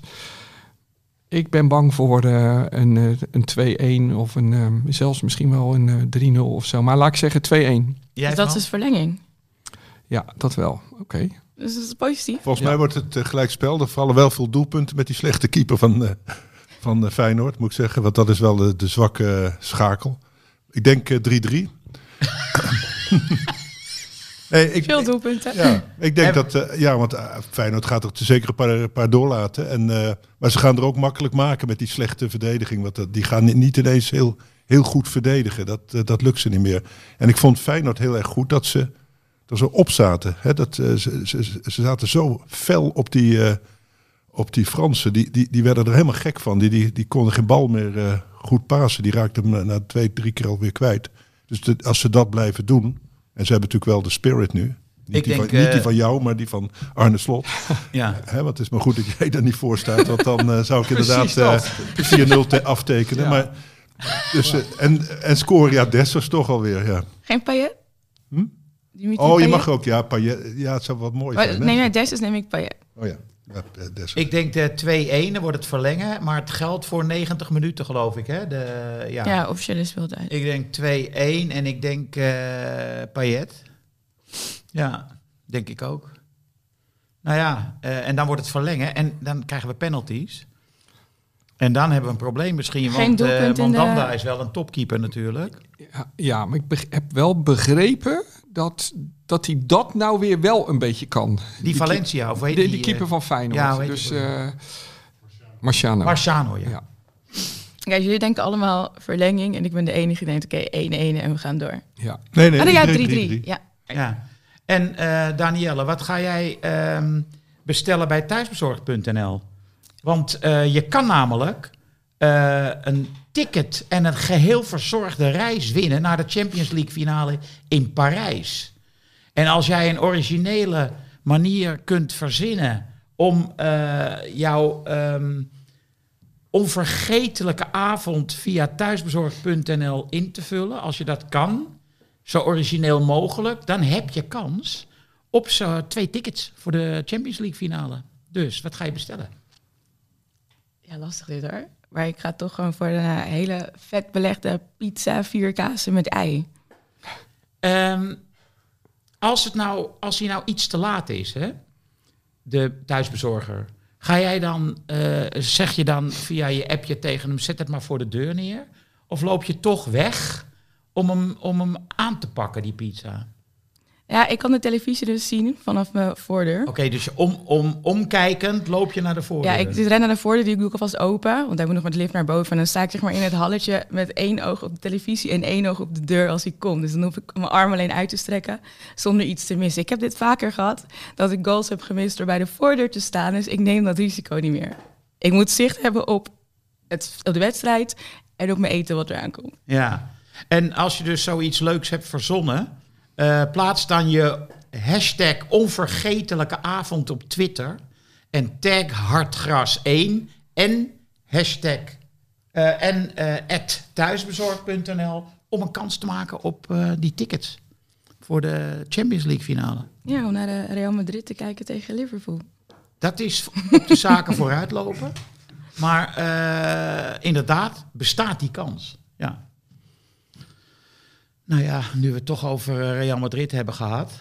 Ik ben bang voor eh, een, eh, een 2-1 of een, eh, zelfs misschien wel een eh, 3-0 of zo. Maar laat ik zeggen 2-1.
Jij
Dus dat is dus verlenging.
Ja, dat wel. Oké.
Dus dat is positief.
Volgens
Ja.
mij wordt het uh, gelijkspel. Er vallen wel veel doelpunten met die slechte keeper van, eh, van eh, Feyenoord, moet ik zeggen. Want dat is wel de, de zwakke eh, schakel. Ik denk eh, 3-3. nee, ik,
Veel doelpunten.
Ja, ik denk
En-
dat, eh, ja, want eh, Feyenoord gaat er zeker een paar, paar doorlaten. En, eh, maar ze gaan er ook makkelijk maken met die slechte verdediging. Want dat- die gaan ni- niet ineens heel, heel goed verdedigen. Dat, eh, dat lukt ze niet meer. En ik vond Feyenoord heel erg goed dat ze er zo op zaten. Hè? Dat, eh, ze, ze, ze zaten zo fel op die, eh, op die Fransen. Die, die, die werden er helemaal gek van. Die, die, die konden geen bal meer eh, goed pasen. Die raakten hem na twee, drie keer alweer kwijt. Dus de- als ze dat blijven doen. En ze hebben natuurlijk wel de spirit nu. Niet,
Ik
die,
denk,
van, niet die van jou, maar die van Arne Slot.
Ja.
Hè, want het is maar goed dat jij daar niet voor staat. Want dan zou ik inderdaad
Precies
eh 4-0 te- aftekenen.
Ja.
Maar, dus, en, en scoren, ja, Dessers toch alweer. Ja.
Geen Payet?
Hm? Oh, je mag ook. Ja, Payet, ja, het zou wat mooi
Maar,
zijn. hè?
nee, nee, Dessus neem ik Payet.
Oh ja.
Ik denk de 2-1, dan wordt het verlengen. Maar het geldt voor 90 minuten, geloof ik. Hè? De, ja.
Ja, officiële speeltijd.
Ik denk 2-1 en ik denk eh Payet. Ja, denk ik ook. Nou ja, eh, en dan wordt het verlengen en dan krijgen we penalties. En dan hebben we een probleem misschien,
Geen
want
doelpunt in de-
Mandanda is wel een topkeeper natuurlijk.
Ja, ja, maar ik heb wel begrepen dat, dat hij dat nou weer wel een beetje kan.
Die, Valencia, of weet
Die,
die,
die keeper
eh,
van Feyenoord.
ja,
dus eh Marciano.
Marciano, ja.
Ja.
Kijk, jullie denken allemaal verlenging en ik ben de enige die denkt, oké, 1-1 en we gaan door.
ja.
Nee, nee,
ah, nee, ja,
3-3.
3-3. Ja.
Ja. En eh Danielle, wat ga jij ehm, bestellen bij thuisbezorgd.nl? Want eh, je kan namelijk eh, een ticket en een geheel verzorgde reis winnen naar de Champions League finale in Parijs. En als jij een originele manier kunt verzinnen om eh, jouw ehm, onvergetelijke avond via thuisbezorgd.nl in te vullen, als je dat kan, zo origineel mogelijk, dan heb je kans op zo twee tickets voor de Champions League finale. Dus, wat ga je bestellen?
ja, lastig dit hoor. Maar ik ga toch gewoon voor een hele vet belegde pizza, vier kazen met ei.
Ehm, als, het nou, als hij nou iets te laat is, hè, de thuisbezorger, ga jij dan, eh, zeg je dan via je appje tegen hem, zet het maar voor de deur neer? Of loop je toch weg om hem, om hem aan te pakken, die pizza?
Ja, ik kan de televisie dus zien vanaf mijn voordeur.
Oké, dus om, om, omkijkend loop je naar de voordeur.
Ja, ik ren naar de voordeur, die doe ik alvast open. Want hij moet nog met de lift naar boven. En dan sta ik zeg maar in het halletje met één oog op de televisie en één oog op de deur als hij komt. Dus dan hoef ik mijn arm alleen uit te strekken zonder iets te missen. Ik heb dit vaker gehad, dat ik goals heb gemist door bij de voordeur te staan. Dus ik neem dat risico niet meer. Ik moet zicht hebben op, het, op de wedstrijd en op mijn eten wat eraan komt.
Ja, en als je dus zoiets leuks hebt verzonnen, eh, plaats dan je hashtag onvergetelijke avond op Twitter en tag hartgras1 en hashtag eh, en eh at thuisbezorgd.nl om een kans te maken op die tickets voor de Champions League finale.
Ja, om naar de Real Madrid te kijken tegen Liverpool.
Dat is op de zaken vooruitlopen. Maar inderdaad, bestaat die kans. Nou ja, nu we het toch over eh, Real Madrid hebben gehad.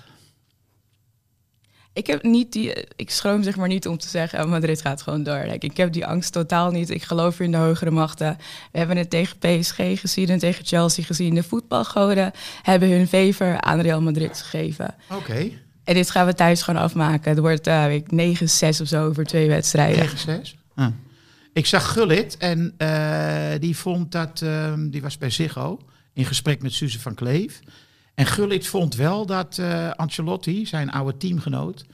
Ik heb niet die, ik schroom zeg maar niet om te zeggen, oh, Madrid gaat gewoon door. Like, ik heb die angst totaal niet. Ik geloof in de hogere machten. We hebben het tegen PSG gezien en tegen Chelsea gezien. De voetbalgoden hebben hun favor aan Real Madrid gegeven.
Oké,
En dit gaan we thuis gewoon afmaken. Het wordt uh, ik, 9-6 of zo over twee wedstrijden.
9 6. Ah. Ik zag Gullit en eh, die vond dat, ehm, die was bij Ziggo in gesprek met Suze van Kleef. En Gullit vond wel dat eh, Ancelotti, zijn oude teamgenoot,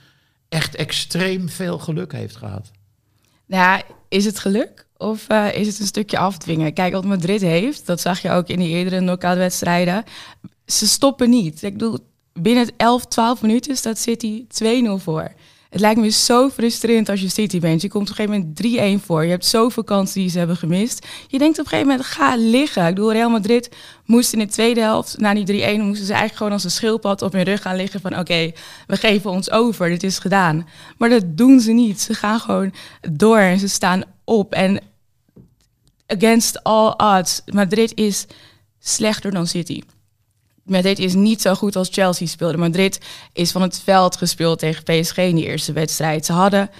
echt extreem veel geluk heeft gehad.
Nou is het geluk of uh, is het een stukje afdwingen? Kijk, wat Madrid heeft, dat zag je ook in die eerdere knock-out wedstrijden. Ze stoppen niet. Ik bedoel, binnen 11, 12 minuten staat City 2-0 voor. Het lijkt me zo frustrerend als je City bent. Je komt op een gegeven moment 3-1 voor. Je hebt zoveel kansen die ze hebben gemist. Je denkt op een gegeven moment, ga liggen. Ik bedoel, Real Madrid moest in de tweede helft, na die 3-1, moesten ze eigenlijk gewoon als een schildpad op hun rug gaan liggen van oké, we geven ons over, dit is gedaan. Maar dat doen ze niet. Ze gaan gewoon door en ze staan op. En against all odds. Madrid is slechter dan City. Madrid is niet zo goed als Chelsea speelde. Madrid is van het veld gespeeld tegen PSG in die eerste wedstrijd. Ze hadden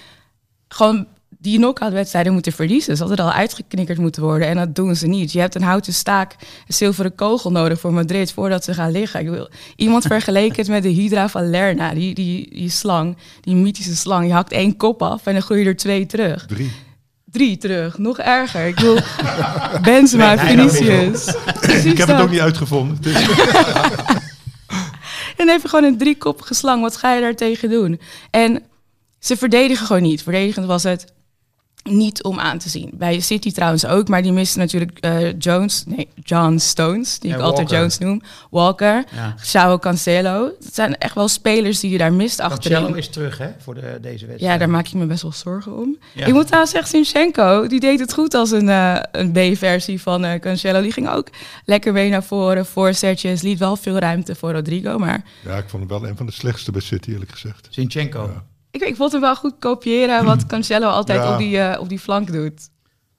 gewoon die knock-out moeten verliezen. Ze hadden al uitgeknikkerd moeten worden en dat doen ze niet. Je hebt een houten staak, een zilveren kogel nodig voor Madrid voordat ze gaan liggen. Ik wil, iemand vergeleken het met de Hydra van Lerna, die, die, die slang, die mythische slang. Je hakt één kop af en dan groeien er twee terug.
Drie.
Drie terug, nog erger. Ik bedoel, Benzema, Vinicius.
Ik heb het ook niet uitgevonden. Is-
En even gewoon een driekoppige slang. Wat ga je daar tegen doen? En ze verdedigen gewoon niet. Verdedigend was het niet om aan te zien. Bij City trouwens ook, maar die misten natuurlijk eh, Jones, nee, John Stones, die ik altijd. Jones noem. Walker,
Ja.
Cancelo. Dat zijn echt wel spelers die je daar mist
Cancelo
achterin.
is terug hè, voor de, deze wedstrijd.
Ja, daar maak ik me best wel zorgen om.
Ja.
Ik moet trouwens zeggen, Sinchenko, die deed het goed als een, eh, een B-versie van eh, Cancelo. Die ging ook lekker mee naar voren, voorzetjes, liet wel veel ruimte voor Rodrigo, maar
Ja, ik vond hem wel een van de slechtste bij City, eerlijk gezegd.
Zinchenko.
Ja.
Ik, ik vond hem wel goed kopiëren wat Cancelo altijd
Ja.
op, die, eh, op die flank doet.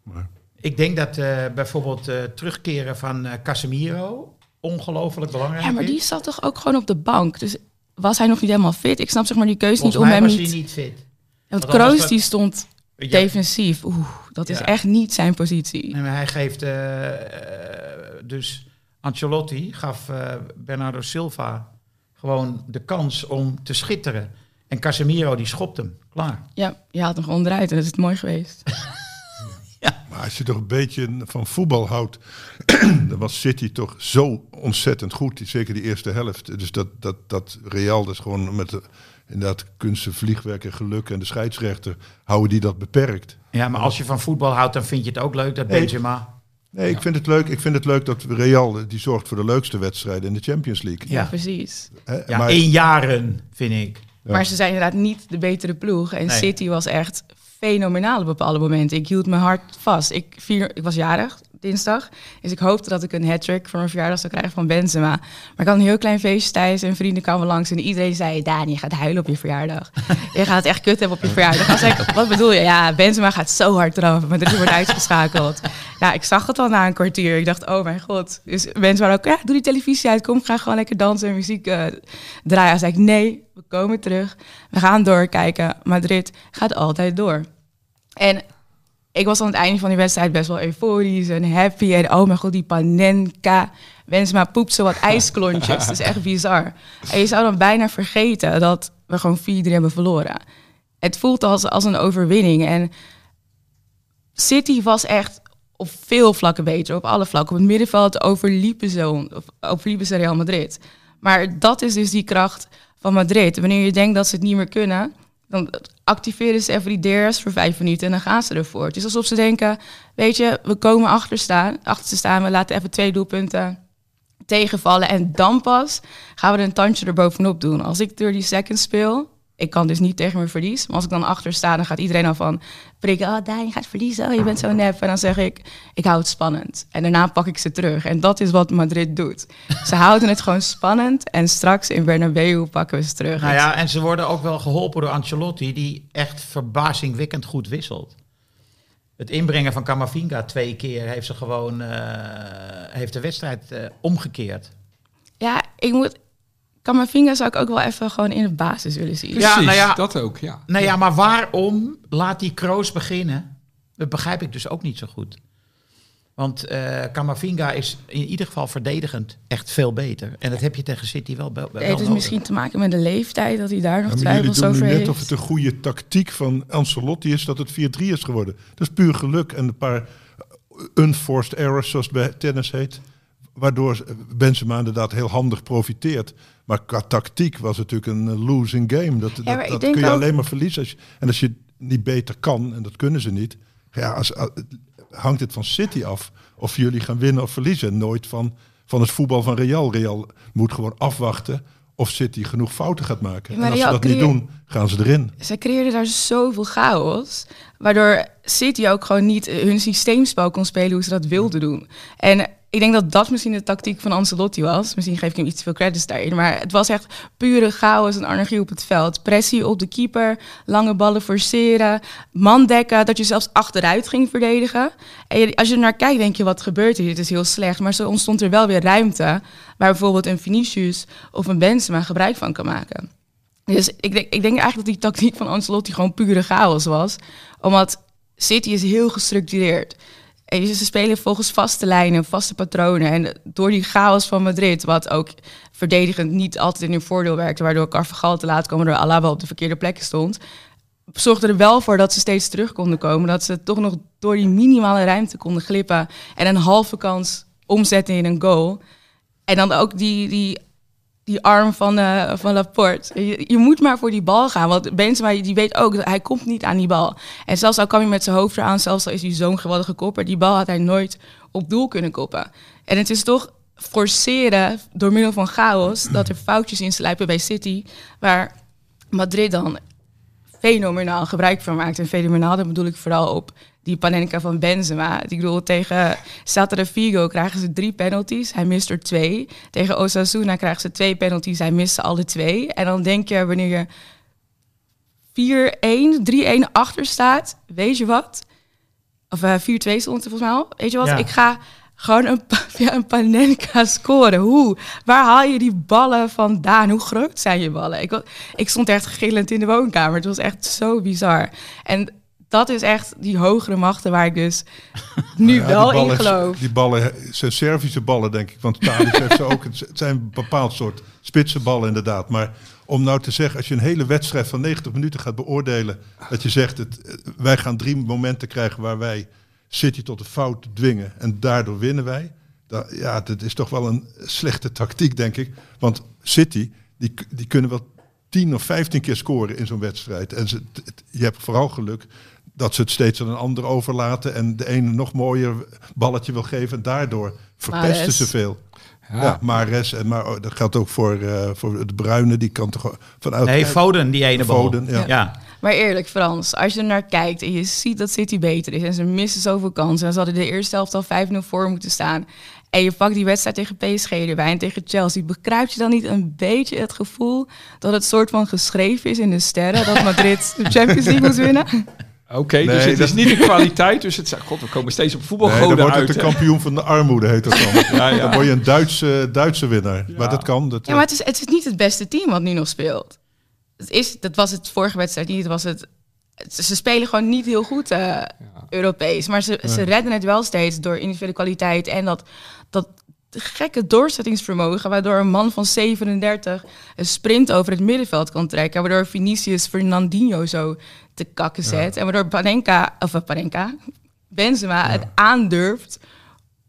Maar
Ik denk dat eh, bijvoorbeeld eh, terugkeren van eh, Casemiro ongelooflijk belangrijk
Ja, maar
is.
die zat toch ook gewoon op de bank. Dus was hij nog niet helemaal fit? Ik snap zeg maar die keuze niet om
mij
hem
was
niet...
hij niet fit.
Want Kroos
dat-
die stond
Ja,
defensief. Oeh, dat is echt niet zijn positie.
nee, maar hij geeft dus Ancelotti gaf eh, Bernardo Silva gewoon de kans om te schitteren. En Casemiro die schopt hem. Klaar.
Ja, je haalt hem gewoon eruit en dat is het mooi geweest.
Maar als je toch een beetje van voetbal houdt, dan was City toch zo ontzettend goed. Zeker die eerste helft. Dus dat, dat, dat Real, dat is gewoon met de, inderdaad kunsten, vliegwerk en geluk en de scheidsrechter, houden die dat beperkt.
Ja, maar als je van voetbal houdt, dan vind je het ook leuk dat
Nee.
Benzema...
Nee, ik vind het leuk. Ik vind het leuk dat Real die zorgt voor de leukste wedstrijden in de Champions League.
Ja,
Ja.
precies.
Ja,
maar,
in jaren, vind ik.
Ja.
Maar ze zijn inderdaad niet de betere ploeg. En
Nee.
City was echt fenomenaal op bepaalde momenten. Ik hield mijn hart vast. Ik, vier, ik was jarig dinsdag. Dus ik hoopte dat ik een hat-trick voor mijn verjaardag zou krijgen van Benzema. Maar ik had een heel klein feestje thuis en vrienden kwamen langs. En iedereen zei, Daan, je gaat huilen op je verjaardag. je gaat het echt kut hebben op je verjaardag. Dan zei ik, wat bedoel je? Ja, Benzema gaat zo hard eraf. Maar er wordt uitgeschakeld. Ja, ik zag het al na een kwartier. Ik dacht, oh mijn god. Dus mensen waren ook, ja, doe die televisie uit. Kom, ga gewoon lekker dansen en muziek eh, draaien. Dan zei ik, nee, we komen terug. We gaan doorkijken. Madrid gaat altijd door. En ik was aan het einde van die wedstrijd best wel euforisch en happy. En oh mijn god, die panenka. Benzema poept zo wat ijsklontjes. Het is echt bizar. En je zou dan bijna vergeten dat we gewoon 4-3 hebben verloren. Het voelt als, als een overwinning. En City was echt op veel vlakken beter. Op alle vlakken. Op het middenveld overliepen ze, overliepen ze Real Madrid. Maar dat is dus die kracht van Madrid. Wanneer je denkt dat ze het niet meer kunnen... dan activeren ze even die DRS voor vijf minuten en dan gaan ze ervoor. Het is alsof ze denken, weet je, we komen achter, staan, achter te staan... we laten even twee doelpunten tegenvallen... en dan pas gaan we er een tandje erbovenop doen. Als ik 30 seconds speel... Ik kan dus niet tegen mijn verlies. Maar als ik dan achter sta, dan gaat iedereen al van prikken. Oh, Daan, je gaat verliezen. Oh, je bent zo nep. En dan zeg ik, ik hou het spannend. En daarna pak ik ze terug. En dat is wat Madrid doet. Ze houden het gewoon spannend. En straks in Bernabeu pakken we ze terug.
Nou ja, en ze worden ook wel geholpen door Ancelotti, die echt verbazingwekkend goed wisselt. Het inbrengen van Camavinga twee keer heeft ze gewoon eh, heeft de wedstrijd eh, omgekeerd.
Ja, ik moet... Camavinga zou ik ook wel even gewoon in de basis willen zien.
Precies,
nou ja.
dat ook, ja.
Nou ja, maar waarom laat die Kroos beginnen? Dat begrijp ik dus ook niet zo goed. Want eh Camavinga is in ieder geval verdedigend echt veel beter. En dat heb je tegen City wel, wel,
Het heeft dus
nodig.
misschien te maken met de leeftijd, dat hij daar nog
Ja,
twijfels
doen nu
over
net
heeft.
of het een goede tactiek van Ancelotti is dat het 4-3 is geworden. Dat is puur geluk en een paar unforced errors, zoals het bij tennis heet. Waardoor Benzema inderdaad heel handig profiteert. Maar qua tactiek was het natuurlijk een losing game. Dat, dat, kun je
ook-
alleen maar verliezen. Als je, en als je niet beter kan, en dat kunnen ze niet, ja, als, als- hangt het van City af of jullie gaan winnen of verliezen. Nooit van, van het voetbal van Real. Real moet gewoon afwachten of City genoeg fouten gaat maken.
Ja,
en als ze dat niet doen, gaan ze erin.
Zij creëerden daar zoveel chaos. Waardoor City ook gewoon niet hun systeemspel kon spelen hoe ze dat wilden doen. En ik denk dat dat misschien de tactiek van Ancelotti was. Misschien geef ik hem iets te veel credits daarin. Maar het was echt pure chaos en anarchie op het veld. Pressie op de keeper, lange ballen forceren, man dekken, dat je zelfs achteruit ging verdedigen. En als je er naar kijkt, denk je, wat gebeurt hier? Dit is heel slecht. Maar zo ontstond er wel weer ruimte... waar bijvoorbeeld een Vinicius of een Benzema gebruik van kan maken. Dus ik denk, ik denk eigenlijk dat die tactiek van Ancelotti gewoon pure chaos was. Omdat City is heel gestructureerd. En ze spelen volgens vaste lijnen, vaste patronen. En door die chaos van Madrid, wat ook verdedigend niet altijd in hun voordeel werkte, waardoor Carvajal te laat kwam, door Alaba op de verkeerde plekken stond, zorgde er wel voor dat ze steeds terug konden komen. Dat ze toch nog door die minimale ruimte konden glippen en een halve kans omzetten in een goal. En dan ook die, die, die arm van, eh, van Laporte. Je, je moet maar voor die bal gaan. Want Benzema die weet ook dat hij komt niet aan die bal. En zelfs al kwam hij met zijn hoofd eraan, zelfs al is hij zo'n geweldige kopper, die bal had hij nooit op doel kunnen koppen. En het is toch forceren door middel van chaos dat er foutjes inslijpen bij City, waar Madrid dan fenomenaal gebruik van maakt. En fenomenaal, dat bedoel ik vooral op die Panenka van Benzema. Ik bedoel, tegen Celta Vigo krijgen ze drie penalties. Hij mist er twee. Tegen Osasuna krijgen ze twee penalties. Hij mist ze alle twee. En dan denk je, wanneer je 4-1, 3-1 achter staat, weet je wat? Of eh 4-2 stond het volgens mij al. Weet je wat?
Ja.
Ik ga gewoon een, een Panenka scoren. Hoe? Waar haal je die ballen vandaan? Hoe groot zijn je ballen? Ik, ik stond echt gillend in de woonkamer. Het was echt zo bizar. En dat is echt die hogere machten waar ik dus nu
Ja,
wel
ballen,
in geloof.
Die ballen zijn Servische ballen, denk ik. Want Tadic heeft ze ook. Het zijn een bepaald soort spitse ballen, inderdaad. Maar om nou te zeggen, als je een hele wedstrijd van 90 minuten gaat beoordelen. Dat je zegt, het, eh, wij gaan drie momenten krijgen waar wij City tot een fout dwingen. En daardoor winnen wij. Ja, dat is toch wel een slechte tactiek, denk ik. Want City, die, die kunnen wel 10 of 15 keer scoren in zo'n wedstrijd. En ze, je hebt vooral geluk dat ze het steeds aan een ander overlaten. En de ene nog mooier balletje wil geven. En daardoor verpesten ze veel.
Ja.
Ja, Mares. En maar oh, dat geldt ook voor, eh, voor de Bruine. Die kan toch vanuit.
Nee, Foden, die ene bal.
Foden, ja.
ja.
Maar eerlijk, Frans, als je er naar kijkt en je ziet dat City beter is en ze missen zoveel kansen, en ze hadden de eerste helft al 5-0 voor moeten staan. En je pakt die wedstrijd tegen PSG erbij en tegen Chelsea. Begrijpt je dan niet een beetje het gevoel dat het soort van geschreven is in de sterren dat Madrid de Champions League moet winnen?
Oké, dus
Nee,
het
dat-
is niet de kwaliteit. Dus het god, we komen steeds op
Nee,
voetbalgoden
dan wordt
uit.
het de kampioen van de armoede, heet dat dan.
Ja, ja.
Dan word je een Duitse, Duitse winnaar. Maar dat kan. Dat,
Ja, maar het is, het is niet het beste team wat nu nog speelt. Het is, dat was het vorige wedstrijd niet. Het was het, het- ze spelen gewoon niet heel goed eh, Europees. Maar ze, ze redden het wel steeds door individuele kwaliteit en dat, dat gekke doorzettingsvermogen. Waardoor een man van 37 een sprint over het middenveld kan trekken. Waardoor Vinicius Fernandinho zo te kakken zet. En waardoor Panenka, of eh, Panenka, Benzema het aandurft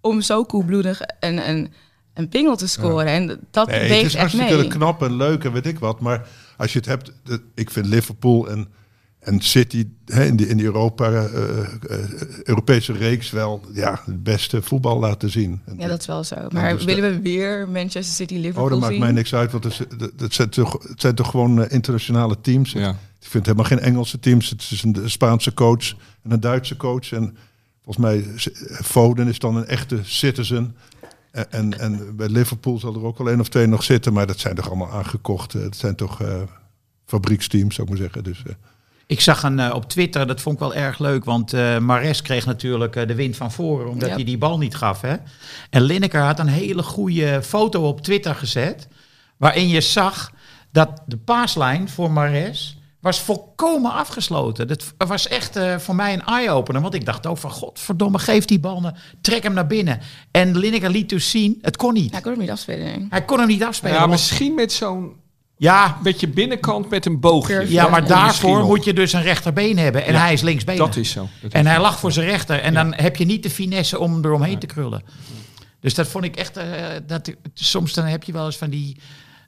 om zo koelbloedig een, een, een pingel te scoren. En dat
Nee, het
weegt
is
echt
hartstikke
mee.
knap en leuk en weet ik wat. Maar als je het hebt, ik vind Liverpool en, en City hè, in die, in die Europa, eh, eh, Europese reeks wel ja, het beste voetbal laten zien. En
Ja, dat is wel zo. Maar
dus
willen we weer Manchester City Liverpool
Oh, dat maakt
zien?
mij niks uit, want het, dat zijn toch, het zijn toch gewoon eh, internationale teams.
Ja.
Ik vind helemaal geen Engelse teams. Het is een Spaanse coach en een Duitse coach. En volgens mij, eh, Foden is dan een echte citizen. En, en, en bij Liverpool zal er ook al één of twee nog zitten. Maar dat zijn toch allemaal aangekocht. eh, Het zijn toch eh, fabrieksteams, zou ik maar zeggen. Dus, eh,
Ik zag een eh, op Twitter, dat vond ik wel erg leuk, want eh Mares kreeg natuurlijk eh, de wind van voren omdat
Ja.
hij die bal niet gaf. Hè? En Lineker had een hele goede foto op Twitter gezet, waarin je zag dat de paaslijn voor Mares was volkomen afgesloten. Dat was echt eh, voor mij een eye-opener, want ik dacht ook van godverdomme, geef die bal, naar- trek hem naar binnen. En Lineker liet dus zien, het kon niet.
Ik wil hem niet afspelen. nee.
Hij kon hem niet afspelen.
Ja,
want-
misschien met zo'n
ja,
beetje binnenkant met een boogje.
Ja, maar daarvoor moet je dus een rechterbeen hebben. En
Ja,
hij is linksbeen.
Dat is zo. Dat
En
is
hij lag voor zijn rechter. En dan heb je niet de finesse om eromheen te krullen. Dus dat vond ik echt... eh, dat, soms dan heb je wel eens van die...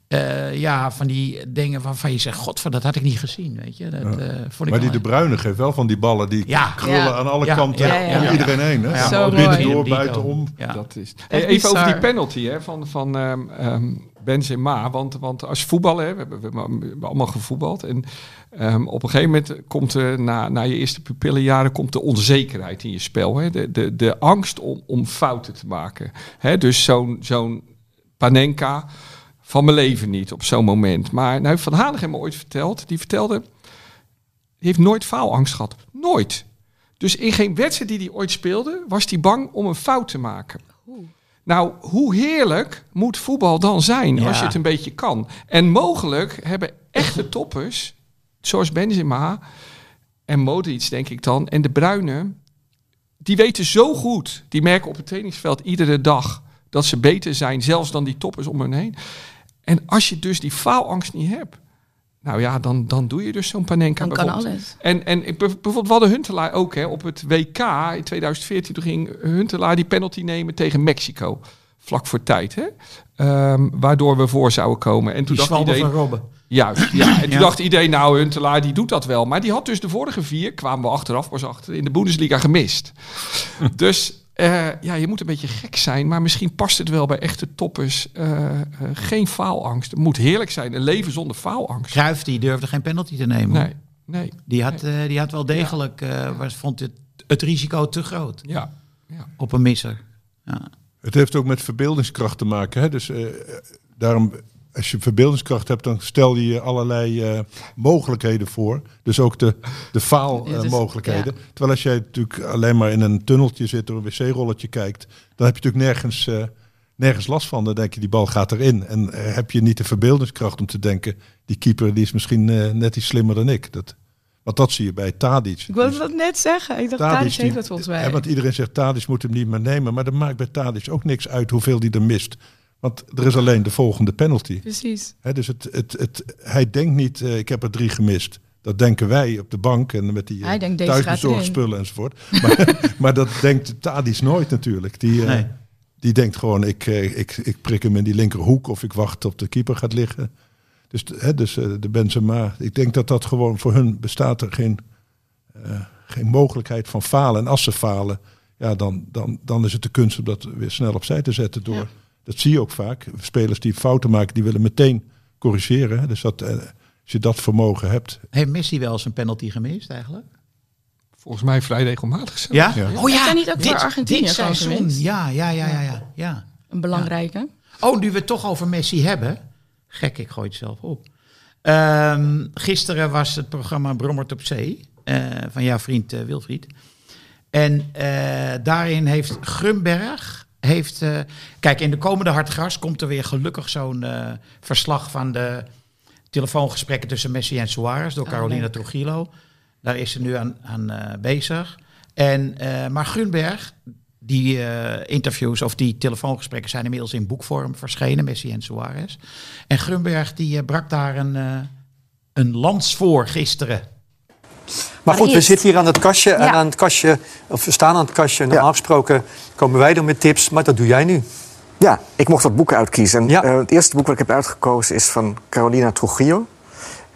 eh, ja, van die dingen waarvan je zegt... Godver, dat had ik niet gezien, weet je. Dat eh, vond ik
maar die De Bruyne geeft wel van die ballen die
Ja.
krullen
Ja.
aan alle
Ja,
kanten
ja,
ja,
om
ja.
iedereen heen. Hè?
Ja.
Zo mooi.
Binnendoor, buitenom.
Ja.
Dat is. Hey, even over die penalty hè, van, van ehm, ehm, Benzema. Want, want als je voetballen, hè, we, hebben, we allemaal gevoetbald. En ehm, op een gegeven moment komt er, na, na je eerste pupillenjaren, komt de onzekerheid in je spel. Hè? De, de, de angst om, om fouten te maken. Hè? Dus zo'n zo'n Panenka van mijn leven niet op zo'n moment. Maar nou, Van Hanegem me ooit verteld. Die vertelde, die heeft nooit faalangst gehad. Nooit. Dus in geen wedstrijd die hij ooit speelde, was hij bang om een fout te maken. Nou, hoe heerlijk moet voetbal dan zijn als je het een beetje kan? En mogelijk hebben echte toppers, zoals Benzema en Modric denk ik dan, en de Bruyne, die weten zo goed, die merken op het trainingsveld iedere dag dat ze beter zijn, zelfs dan die toppers om hen heen. En als je dus die faalangst niet hebt, nou ja, dan, dan doe je dus zo'n Panenka
Dan kan
bijvoorbeeld.
alles.
En, en ik- bijvoorbeeld, we hadden Huntelaar ook hè, op het WK in 2014. Toen ging Huntelaar die penalty nemen tegen Mexico. Vlak voor tijd. Hè? Ehm, waardoor we voor zouden komen. En toen
Die
dacht iedereen...
van Robben.
Juist, ja. En toen
Ja.
dacht iedereen, nou, Huntelaar die doet dat wel. Maar die had dus de vorige vier, kwamen we achteraf pas achter, in de Bundesliga gemist. dus eh, ja, je moet een beetje gek zijn. Maar misschien past het wel bij echte toppers. eh, eh, geen faalangst. Het moet heerlijk zijn. Een leven zonder faalangst.
Cruijff die durfde geen penalty te nemen.
Nee, nee.
Die, had, eh, die had wel degelijk, eh, was, vond het, het risico te groot
Ja, ja.
op een misser. Ja.
Het heeft ook met verbeeldingskracht te maken. Hè? Dus eh, daarom, als je verbeeldingskracht hebt, dan stel je je allerlei eh, mogelijkheden voor. Dus ook de, de
Ja, dus-
faalmogelijkheden. Terwijl als jij natuurlijk alleen maar in een tunneltje zit, door een wc-rolletje kijkt, dan heb je natuurlijk nergens, eh, nergens last van. Dan denk je, die bal gaat erin. En eh, heb je niet de verbeeldingskracht om te denken, die keeper die is misschien net iets slimmer dan ik. Dat, want dat zie je bij Tadic.
Ik wilde dat net zeggen. Ik dacht, Tadic
die-
heeft dat volgens mij.
Ja, want iedereen zegt Tadic moet hem niet meer nemen. Maar dat maakt bij Tadic ook niks uit hoeveel hij er mist. Want er is alleen de volgende penalty.
Precies.
Hè, dus het, het, het, hij denkt niet, eh, ik heb er drie gemist. Dat denken wij op de bank en met die eh,
Hij denkt, deze gaat
thuisbezorgd
erin.
spullen enzovoort. Maar, maar dat denkt Tadic nooit natuurlijk. Die, eh,
Nee.
die denkt gewoon, ik, eh, ik, ik prik hem in die linkerhoek of ik wacht tot de keeper gaat liggen. Dus, hè, dus eh, de Benzema, ik denk dat dat gewoon voor hun bestaat er geen, eh, geen mogelijkheid van falen. En als ze falen, ja, dan, dan, dan is het de kunst om dat weer snel opzij te zetten door.
Ja.
Dat zie je ook vaak. Spelers die fouten maken, die willen meteen corrigeren. Dus dat, eh, als je dat vermogen hebt.
Heeft Messi wel eens een penalty gemist eigenlijk?
Volgens mij vrij regelmatig zo.
Ja?
Ja.
Oh
hij niet ook voor Argentinië
dit seizoen. Ja, ja, ja, ja, ja, ja.
Een belangrijke.
Oh, nu we het toch over Messi hebben. Gek, ik gooi het zelf op. Ehm, gisteren was het programma Brommert op Zee. eh, van jouw vriend eh, Wilfried. En eh, daarin heeft Grunberg... Heeft, eh, kijk, in de komende Hartgras komt er weer gelukkig zo'n eh, verslag van de telefoongesprekken tussen Messi en Suarez door
Oh,
Carolina. Trujillo. Daar is ze nu aan, aan eh, bezig. En, maar Grunberg, die interviews of die telefoongesprekken zijn inmiddels in boekvorm verschenen, Messi en Suarez. En Grunberg die brak daar een, een lans voor gisteren.
Maar goed, we zitten hier aan het kastje. En
Ja.
aan het kastje, of we staan aan het kastje. En normaal gesproken komen wij dan met tips. Maar dat doe jij nu.
Ja, ik mocht wat boeken uitkiezen. En
Ja.
eh, het eerste boek wat ik heb uitgekozen is van Carolina Trujillo.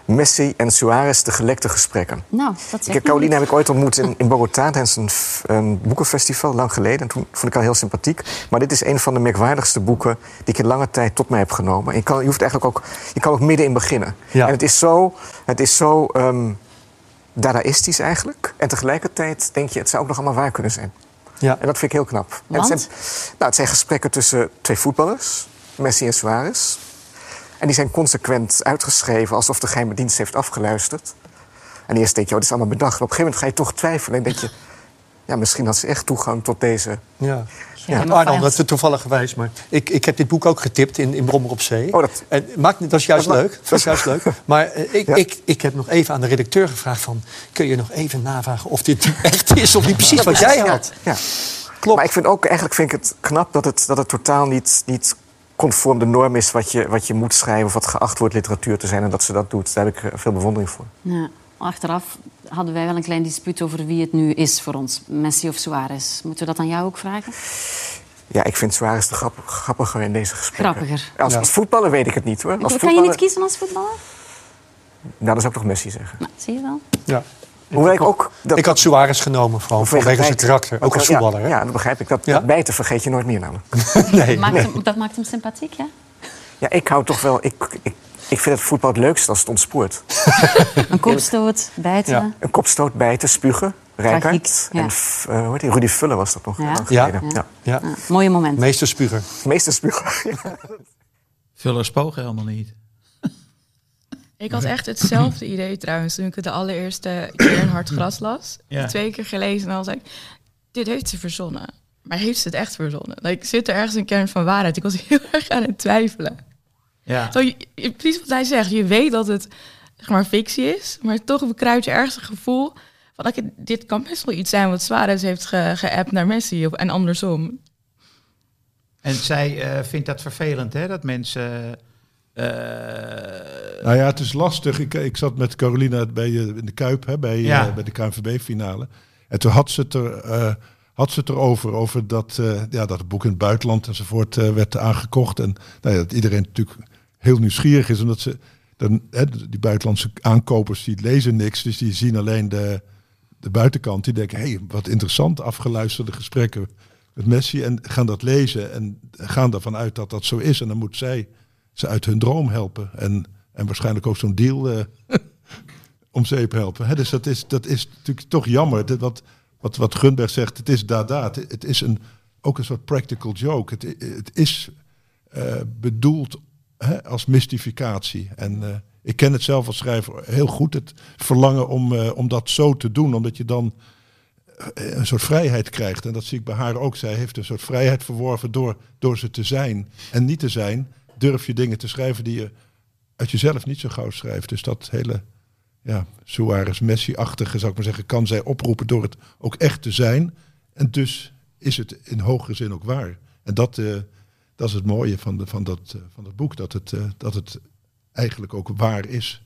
Messi en Suarez, de gelekte gesprekken.
Nou, dat
Ik heb Carolina heb ik ooit ontmoet in, in Bogota tijdens een, boekenfestival, lang geleden. En toen vond ik haar heel sympathiek. Maar dit is een van de merkwaardigste boeken die ik in lange tijd tot mij heb genomen. Je, kan, je hoeft eigenlijk ook, je kan ook middenin beginnen.
Ja.
En het is zo, het is zo ehm, dadaïstisch eigenlijk. En tegelijkertijd denk je, het zou ook nog allemaal waar kunnen zijn.
Ja.
En dat vind ik heel knap. En het,
Want?
zijn, nou, het zijn gesprekken tussen twee voetballers, Messi en Suarez. En die zijn consequent uitgeschreven alsof de geheime dienst heeft afgeluisterd. En eerst denk je, oh, dit is allemaal bedacht. Maar op een gegeven moment ga je toch twijfelen en denk je... ja, misschien had ze echt toegang tot deze...
Ja.
Ja.
Ja, Arno, dat is toevallig geweest. Maar ik, ik heb dit boek ook getipt in, in Brommer op Zee.
Oh, dat-
en maakt, dat is juist
Dat
leuk. Dat is juist leuk. Maar eh, ik,
Ja.
ik, ik heb nog even aan de redacteur gevraagd van... kun je nog even navragen of dit echt is of niet precies wat jij had?
Ja.
Klopt.
Maar ik vind ook, eigenlijk vind ik het knap dat het, dat het totaal niet, niet conform de norm is... Wat je, wat je moet schrijven of wat geacht wordt literatuur te zijn. En dat ze dat doet, daar heb ik eh, veel bewondering voor.
Ja, achteraf hadden wij wel een klein dispuut over wie het nu is voor ons. Messi of Suarez. Moeten we dat aan jou ook vragen?
Ja, ik vind Suarez de grap, grappiger in deze gesprekken.
Grappiger.
Als,
Ja.
als voetballer weet ik het niet hoor. Als
kan je
voetballer-
niet kiezen als voetballer?
Nou, dat zou ik toch Messi zeggen.
Nou, zie je wel.
Ja.
Hoewel ik ook... Dat,
Ik had Suarez genomen, vooral vanwege zijn karakter. Ook als
ja,
voetballer. hè?
Ja, dat begrijp ik. Dat,
Ja.
dat bijten vergeet je nooit meer namelijk.
nee,
Maakt
nee.
hem, dat maakt hem sympathiek, ja?
Ja, ik hou toch wel... Ik, ik, ik vind het voetbal het leukste als het ontspoort.
Een kopstoot, bijten.
Ja.
Een kopstoot, bijten, spugen. Rijkaard.
Tragiek, ja.
En eh, hoe heet die? Rudy Vuller was dat nog.
Ja.
lang
Ja.
mooie moment.
Meester Spuger.
Meester spugen. Ja.
Vullers spogen helemaal niet.
Ik had echt hetzelfde idee trouwens toen ik het de allereerste keer in Hard Gras las.
Ja.
Twee keer gelezen en dan zei ik, dit heeft ze verzonnen. Maar heeft ze het echt verzonnen? Like, zit er ergens een kern van waarheid? Ik was heel erg aan het twijfelen.
Ja.
Zo, je- je- precies wat hij zegt, je weet dat het zeg maar fictie is, maar toch bekruid je ergens een gevoel van oké, dit kan best wel iets zijn wat Suarez heeft ge- geappt naar Messi of, en andersom.
En zij eh, vindt dat vervelend, hè? Dat mensen... eh,
Nou ja, het is lastig. Ik, ik zat met Carolina bij, eh, in de Kuip hè, bij,
Ja.
bij de KNVB-finale. En toen had ze het, er, eh, had ze het erover, over dat, eh, ja, dat het boek in het buitenland enzovoort eh, werd aangekocht. En nou ja, dat iedereen natuurlijk heel nieuwsgierig is, omdat ze, dan, hè, die buitenlandse aankopers die lezen niks, dus die zien alleen de, de buitenkant. Die denken, hé, hey, wat interessant, afgeluisterde gesprekken met Messi. En gaan dat lezen en gaan ervan uit dat dat zo is. En dan moet zij ze uit hun droom helpen. En, en waarschijnlijk ook zo'n deal eh, om zeep helpen. Hè, dus dat is, dat is natuurlijk toch jammer. Wat, wat, wat Gunberg zegt, het is dada. Het, is een, ook een soort practical joke. Het, het is eh, bedoeld als mystificatie. En eh, ik ken het zelf als schrijver heel goed. Het verlangen om, eh, om dat zo te doen. Omdat je dan eh, een soort vrijheid krijgt. En dat zie ik bij haar ook. Zij heeft een soort vrijheid verworven door, door ze te zijn. En niet te zijn, durf je dingen te schrijven die je uit jezelf niet zo gauw schrijft. Dus dat hele ja, Suarez Messi-achtige, zou ik maar zeggen, kan zij oproepen door het ook echt te zijn. En dus is het in hogere zin ook waar. En dat, eh, dat is het mooie van, de, van, dat, eh, van dat boek, dat het, eh, dat het eigenlijk ook waar is.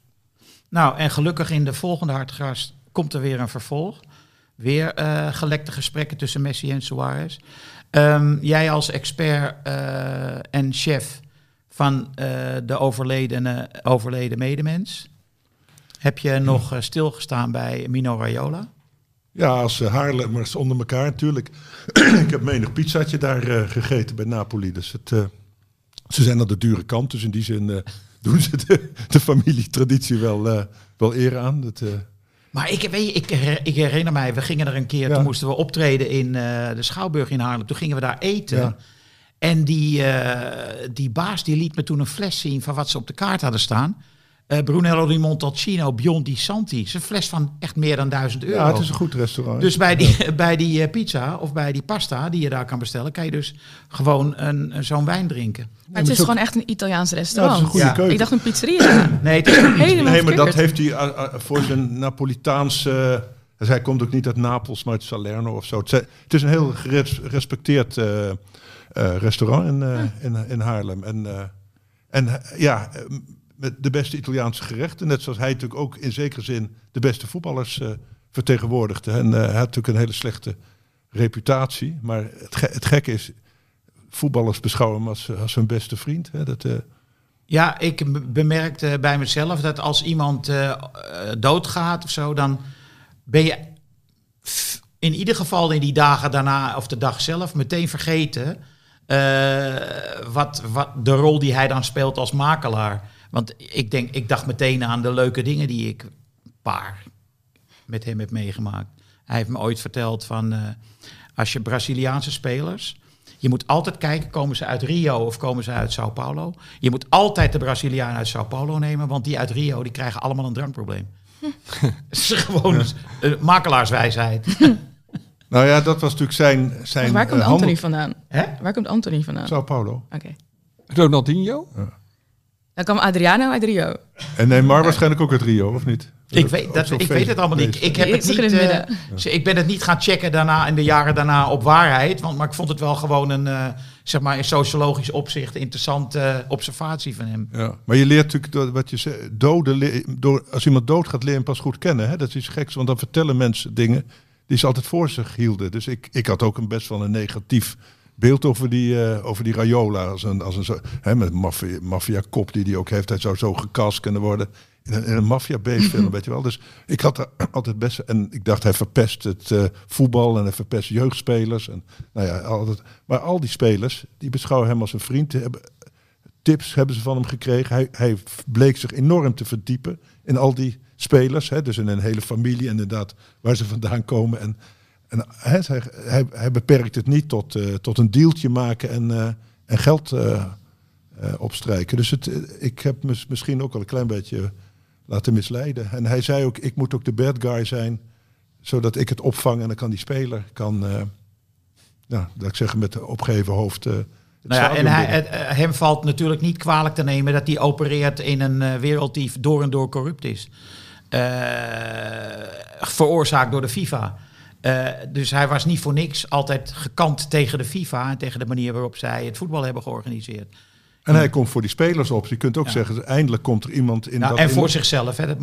Nou, en gelukkig in de volgende Hartgras komt er weer een vervolg. Weer eh, gelekte gesprekken tussen Messi en Suarez. Ehm, jij als expert en chef van de overledene, overleden medemens. Heb je nog eh, stilgestaan bij Mino Raiola?
Ja, als uh, Haarlemmers onder elkaar natuurlijk. ik heb menig pizzaatje daar eh, gegeten bij Napoli. Dus het, eh, ze zijn aan de dure kant. Dus in die zin eh, doen ze de, de familietraditie wel, eh, wel eer aan. Dat, eh,
Maar ik, weet je, ik, ik herinner mij, we gingen er een keer,
Ja.
toen moesten we optreden in eh, de Schouwburg in Haarlem. Toen gingen we daar eten.
Ja.
En die, eh, die baas die liet me toen een fles zien van wat ze op de kaart hadden staan. Eh, Brunello di Montalcino Biondi Santi. Het is een fles van echt meer dan 1000 euro.
ja, het is een goed restaurant.
Dus bij die, bij die eh, pizza of bij die pasta die je daar kan bestellen, kan je dus gewoon een, een- zo'n wijn drinken.
Maar het is gewoon echt een Italiaans
Ja,
restaurant.
het is een goede
Ja.
keuken.
Ik dacht een pizzeria.
Nee, het is niet.
Helemaal
Nee, maar dat heeft hij uh, uh, voor zijn Napolitaans. eh, dus hij komt ook niet uit Napels, maar uit Salerno of zo. Het, is een heel geres- gerespecteerd eh, eh, restaurant in, eh, in, in Haarlem. En, eh, en eh, ja, eh, met de beste Italiaanse gerechten. Net zoals hij natuurlijk ook in zekere zin de beste voetballers eh, vertegenwoordigde. En eh, hij had natuurlijk een hele slechte reputatie. Maar het, ge- het gekke is, voetballers beschouwen hem als, als hun beste vriend. Hè? Dat, eh,
Ja, ik bemerkte bij mezelf dat als iemand doodgaat of zo, dan ben je in ieder geval in die dagen daarna of de dag zelf meteen vergeten wat, wat de rol die hij dan speelt als makelaar. Want ik denk, ik dacht meteen aan de leuke dingen die ik een paar met hem heb meegemaakt. Hij heeft me ooit verteld van eh, als je Braziliaanse spelers. Je moet altijd kijken, komen ze uit Rio of komen ze uit Sao Paulo? Je moet altijd de Brazilianen uit Sao Paulo nemen, want die uit Rio die krijgen allemaal een drankprobleem. Het is gewoon een makelaarswijsheid.
nou ja, dat was natuurlijk zijn. zijn
Waar komt
eh,
Anthony
handel-
vandaan?
Hè?
Waar komt Anthony vandaan?
Sao Paulo.
Oké.
Ronaldinho?
Dan kwam Adriano uit Rio.
En Neymar waarschijnlijk ook uit Rio, of niet?
Ik weet, dat, ik weet het allemaal niet. Ik, heb het niet
in het midden.
dus ik ben het niet gaan checken daarna in de jaren daarna op waarheid. Want, maar ik vond het wel gewoon een, eh, zeg maar, in sociologisch opzicht interessante eh, observatie van hem.
Ja, maar je leert natuurlijk door wat je zegt, doden, door, als iemand doodgaat, leer je hem pas goed kennen. Hè? Dat is iets geks, want dan vertellen mensen dingen die ze altijd voor zich hielden. Dus ik, ik had ook een best wel een negatief beeld over die, eh, over die Raiola. Als een, als een zo, hè, met maffia- maffia-kop die die ook heeft. Hij zou zo gekast kunnen worden in een, in een maffia-B-film, weet je wel. Dus ik had er altijd best... En ik dacht, hij verpest het eh, voetbal en hij verpest jeugdspelers. En, nou ja, altijd, maar al die spelers, die beschouwen hem als een vriend. Hebben tips hebben ze van hem gekregen. Hij, hij bleek zich enorm te verdiepen in al die spelers. Hè, dus in een hele familie inderdaad waar ze vandaan komen. En, en hij, beperkt het niet tot, eh, tot een deeltje maken en, eh, en geld eh, opstrijken. Dus het, ik heb me misschien ook wel een klein beetje laten misleiden. En hij zei ook, ik moet ook de bad guy zijn, zodat ik het opvang en dan kan die speler kan, ja, dat ik zeg met de opgeven hoofd.
Nou ja, en hij, het, hem valt natuurlijk niet kwalijk te nemen dat hij opereert in een wereld die door en door corrupt is. Veroorzaakt door de FIFA. Eh, dus hij was niet voor niks altijd gekant tegen de FIFA en tegen de manier waarop zij het voetbal hebben georganiseerd.
En hij komt voor die spelers op. Je kunt ook zeggen, eindelijk komt er iemand in
Nou,
dat...
en
in-
voor zichzelf. Hè.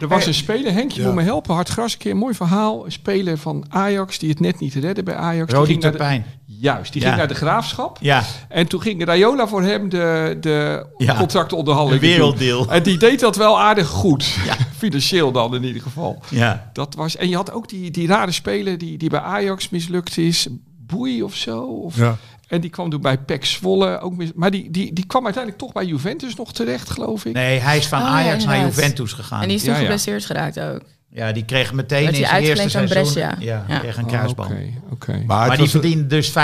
Er was een speler, Henk, je
Ja.
moet me helpen. Hard gras, een keer een mooi verhaal. Een speler van Ajax die het net niet redde bij Ajax.
Rodi Turpijn.
Juist, die
Ja.
ging naar de graafschap.
Ja,
En toen ging Rayola voor hem de, de
Ja.
contractonderhandelingen doen. En die deed dat wel aardig goed. Financieel dan in ieder geval.
ja.
Dat was, en je had ook die, die rare speler die, die bij Ajax mislukt is. Boei of zo. Of,
Ja.
En die kwam toen bij PEC Zwolle ook mis, Maar die, die, die kwam uiteindelijk toch bij Juventus nog terecht, geloof ik.
Nee, hij is van
Oh, ja,
Ajax naar. Juventus gegaan.
En die is toen
Ja, ja.
geblesseerd geraakt ook.
Ja, die kreeg meteen in zijn eerste seizoen...
Brescia.
Ja,
Ja.
kreeg een
Oh,
kruisband.
Oké, oké.
Maar,
die verdiende dus 500.000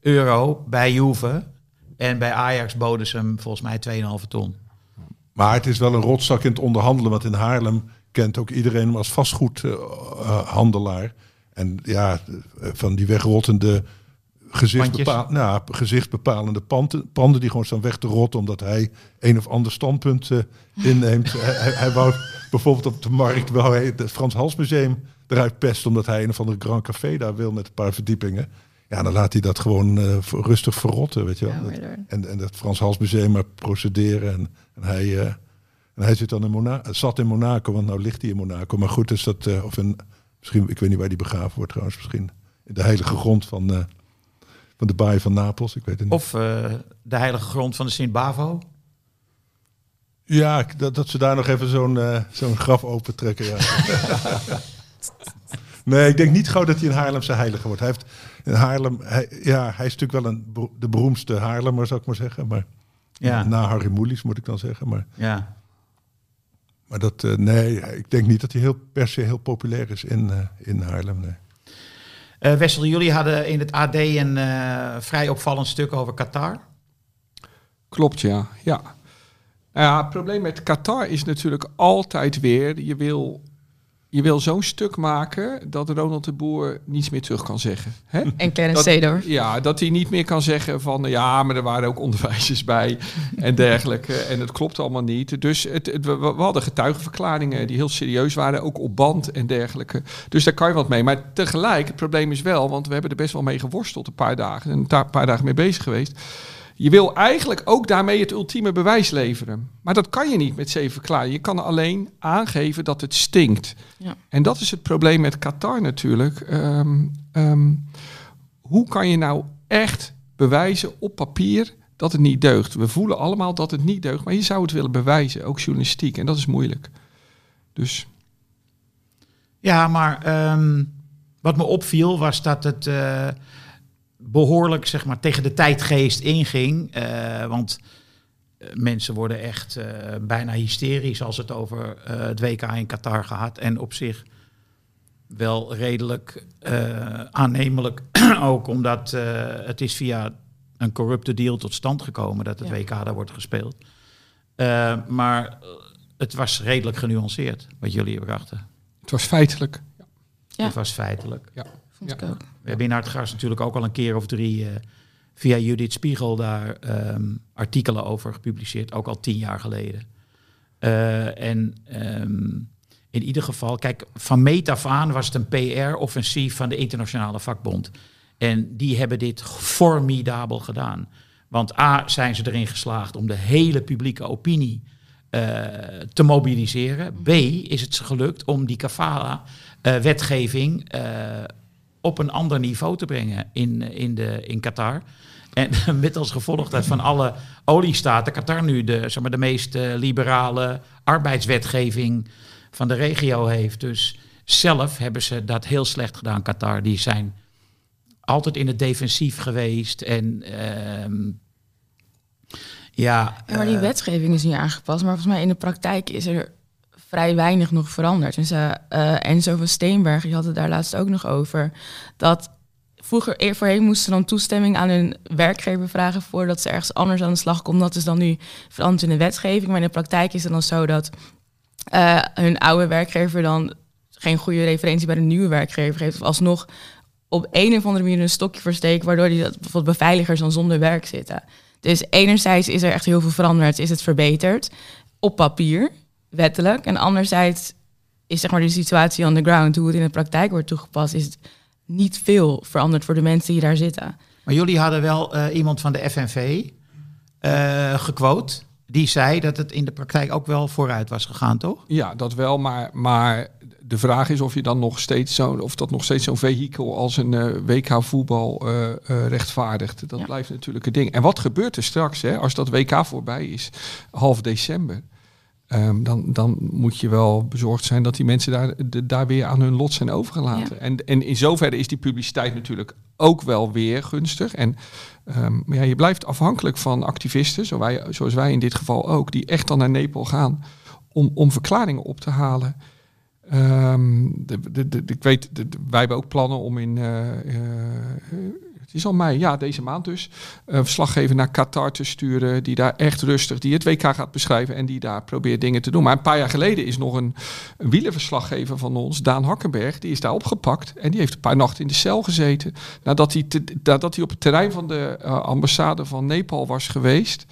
euro bij Juve. En bij Ajax boden ze hem volgens mij 2,5 ton.
maar het is wel een rotzak in het onderhandelen. Want in Haarlem kent ook iedereen hem als vastgoedhandelaar. en ja, van die wegrottende gezichtsbepaal, nou, gezichtsbepalende panden, panden die gewoon staan weg te rotten omdat hij een of ander standpunt eh, inneemt. hij, hij- hij wou bijvoorbeeld op de markt wou hij het Frans Hals Museum eruit pesten omdat hij een of ander Grand Café daar wil met een paar verdiepingen. Ja, dan laat hij dat gewoon eh, rustig verrotten, weet je wel.
Ja,
Dat- en, en dat Frans Hals Museum maar procederen. En, en, hij, eh, en hij zit dan in Mona zat in Monaco, want nou ligt hij in Monaco. Maar goed, is dat, eh, of in, misschien, ik weet niet waar die begraven wordt trouwens, misschien in de heilige grond van, eh, van de baai van Napels. Ik weet het niet.
Of eh, de heilige grond van de Sint-Bavo.
Ja, dat, dat ze daar nog even zo'n eh, zo'n graf opentrekken. Ja. nee, ik denk niet gauw dat hij een Haarlemse heilige wordt. Hij heeft in Haarlem, hij, ja, hij is natuurlijk wel een, de beroemdste Haarlemmer, zou ik maar zeggen. Maar
Ja.
na Harry Moelis moet ik dan zeggen. Maar
Ja.
Maar dat, eh, nee, ik denk niet dat hij heel, per se heel populair is in, eh, in Haarlem. Nee.
Eh, Wessel, jullie hadden in het AD een eh, vrij opvallend stuk over Qatar.
Klopt, ja. ja. Ja, het probleem met Qatar is natuurlijk altijd weer... je wil, je wil zo'n stuk maken dat Ronald de Boer niets meer terug kan zeggen. Hè?
En Clarence Seedorf.
Ja, dat hij niet meer kan zeggen van... ja, maar er waren ook onderwijzers bij en dergelijke. En het klopt allemaal niet. Dus het, het- we, we hadden getuigenverklaringen die heel serieus waren. Ook op band en dergelijke. Dus daar kan je wat mee. Maar tegelijk, het probleem is wel... want we hebben er best wel mee geworsteld een paar dagen. En een paar dagen mee bezig geweest. Je wil eigenlijk ook daarmee het ultieme bewijs leveren. Maar dat kan je niet met zeven verklaringen. Je kan alleen aangeven dat het stinkt.
Ja.
En dat is het probleem met Qatar natuurlijk. Ehm, ehm, hoe kan je nou echt bewijzen op papier dat het niet deugt? We voelen allemaal dat het niet deugt, maar je zou het willen bewijzen, ook journalistiek. En dat is moeilijk. Dus
Ja, maar ehm, wat me opviel was dat het eh, behoorlijk zeg maar, tegen de tijdgeest inging. Eh, want eh, mensen worden echt eh, bijna hysterisch als het over eh, het WK in Qatar gaat. En op zich wel redelijk eh, aannemelijk ook, omdat eh, het is via een corrupte deal tot stand gekomen dat het
Ja.
WK daar wordt gespeeld. Eh, maar het was redelijk genuanceerd wat jullie brachten.
het was feitelijk.
Ja.
Het was feitelijk.
Vond ik
Ja.
ook.
We hebben in Hartgras natuurlijk ook al een keer of drie eh, via Judith Spiegel daar ehm, artikelen over gepubliceerd, ook al tien jaar geleden. Eh, en ehm, in ieder geval, kijk, van meet af aan was het een PR-offensief van de internationale vakbond. En die hebben dit formidabel gedaan. Want A, zijn ze erin geslaagd om de hele publieke opinie eh, te mobiliseren. B, is het ze gelukt om die kafala-wetgeving op een ander niveau te brengen in, in, de, in Qatar. En met als gevolg dat van alle oliestaten Qatar nu de, zeg maar, de meest eh, liberale arbeidswetgeving van de regio heeft. Dus zelf hebben ze dat heel slecht gedaan, Qatar. Die zijn altijd in het defensief geweest en ehm, Ja,
Ja, maar die
eh,
wetgeving is niet aangepast. Maar volgens mij in de praktijk is er vrij weinig nog veranderd. Dus eh eh, Enzo van Steenberg, die had het daar laatst ook nog over. Dat vroeger, eer voorheen moesten ze dan toestemming aan hun werkgever vragen... voordat ze ergens anders aan de slag komen. Dat is dan nu veranderd in de wetgeving. Maar in de praktijk is het dan zo dat eh, hun oude werkgever dan geen goede referentie bij de nieuwe werkgever heeft. Of alsnog op een of andere manier een stokje voor steekt, waardoor die dat bijvoorbeeld beveiligers dan zonder werk zitten. Dus enerzijds is er echt heel veel veranderd, is het verbeterd op papier, wettelijk. En anderzijds is zeg maar de situatie on the ground, hoe het in de praktijk wordt toegepast, is niet veel veranderd voor de mensen die daar zitten.
Maar jullie hadden wel eh, iemand van de FNV eh gequote. Die zei dat het in de praktijk ook wel vooruit was gegaan, toch?
Ja, dat wel, maar, maar de vraag is of je dan nog steeds zo'n, of dat nog steeds zo'n vehikel als een eh, WK voetbal eh, eh, rechtvaardigt. Dat
Ja.
blijft natuurlijk een ding. En wat gebeurt er straks, hè, als dat WK voorbij is, half december? Ehm, dan, dan moet je wel bezorgd zijn dat die mensen daar, de- daar weer aan hun lot zijn overgelaten.
Ja.
En, en in zoverre is die publiciteit natuurlijk ook wel weer gunstig. En ehm, maar ja, je blijft afhankelijk van activisten, zo wij, zoals wij in dit geval ook, die echt dan naar Nepal gaan om, om verklaringen op te halen. Ehm, de, de, de, ik weet, wij hebben ook plannen om in. eh, eh, het is al mei, ja, deze maand dus. Een verslaggever naar Qatar te sturen. Die daar echt rustig, die het WK gaat beschrijven. En die daar probeert dingen te doen. Maar een paar jaar geleden is nog een, een wielerverslaggever van ons, Daan Hakkenberg. Die is daar opgepakt. En die heeft een paar nachten in de cel gezeten. Nadat hij, te- hij op het terrein van de eh, ambassade van Nepal was geweest.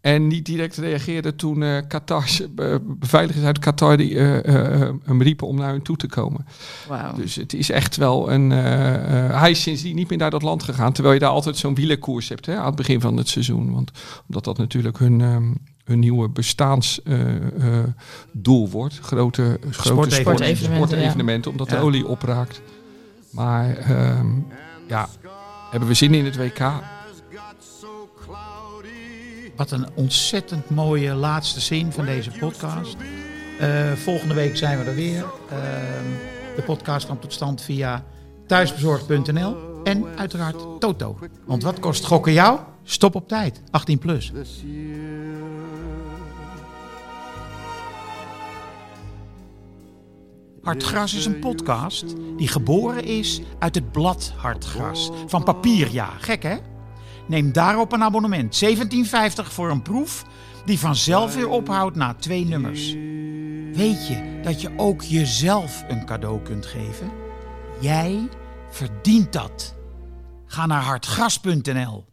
En niet direct reageerde toen eh Qatar's eh, beveiligers uit Qatar die, eh, eh, hem riepen om naar hun toe te komen.
Wauw.
Dus het is echt wel een. eh, eh, hij is sindsdien niet meer naar dat land gegaan. Terwijl je daar altijd zo'n wielerkoers hebt hè, aan het begin van het seizoen. Want omdat dat natuurlijk hun, ehm, hun nieuwe bestaansdoel wordt. Grote, grote sport,
Sportevenementen,
sportevenementen, omdat
Ja.
de olie opraakt. Maar ehm, ja, hebben we zin in het WK?
Wat een ontzettend mooie laatste zin van deze podcast. Eh, volgende week zijn we er weer. Ehm, de podcast komt tot stand via thuisbezorgd.nl en uiteraard Toto. Want wat kost gokken jou? Stop op tijd. 18 plus. Hartgras is een podcast die geboren is uit het blad Hartgras. Van papier, ja. Gek hè? Neem daarop een abonnement. 17,50 voor een proef die vanzelf weer ophoudt na twee nummers. Weet je dat je ook jezelf een cadeau kunt geven? Jij verdient dat. Ga naar hartgras.nl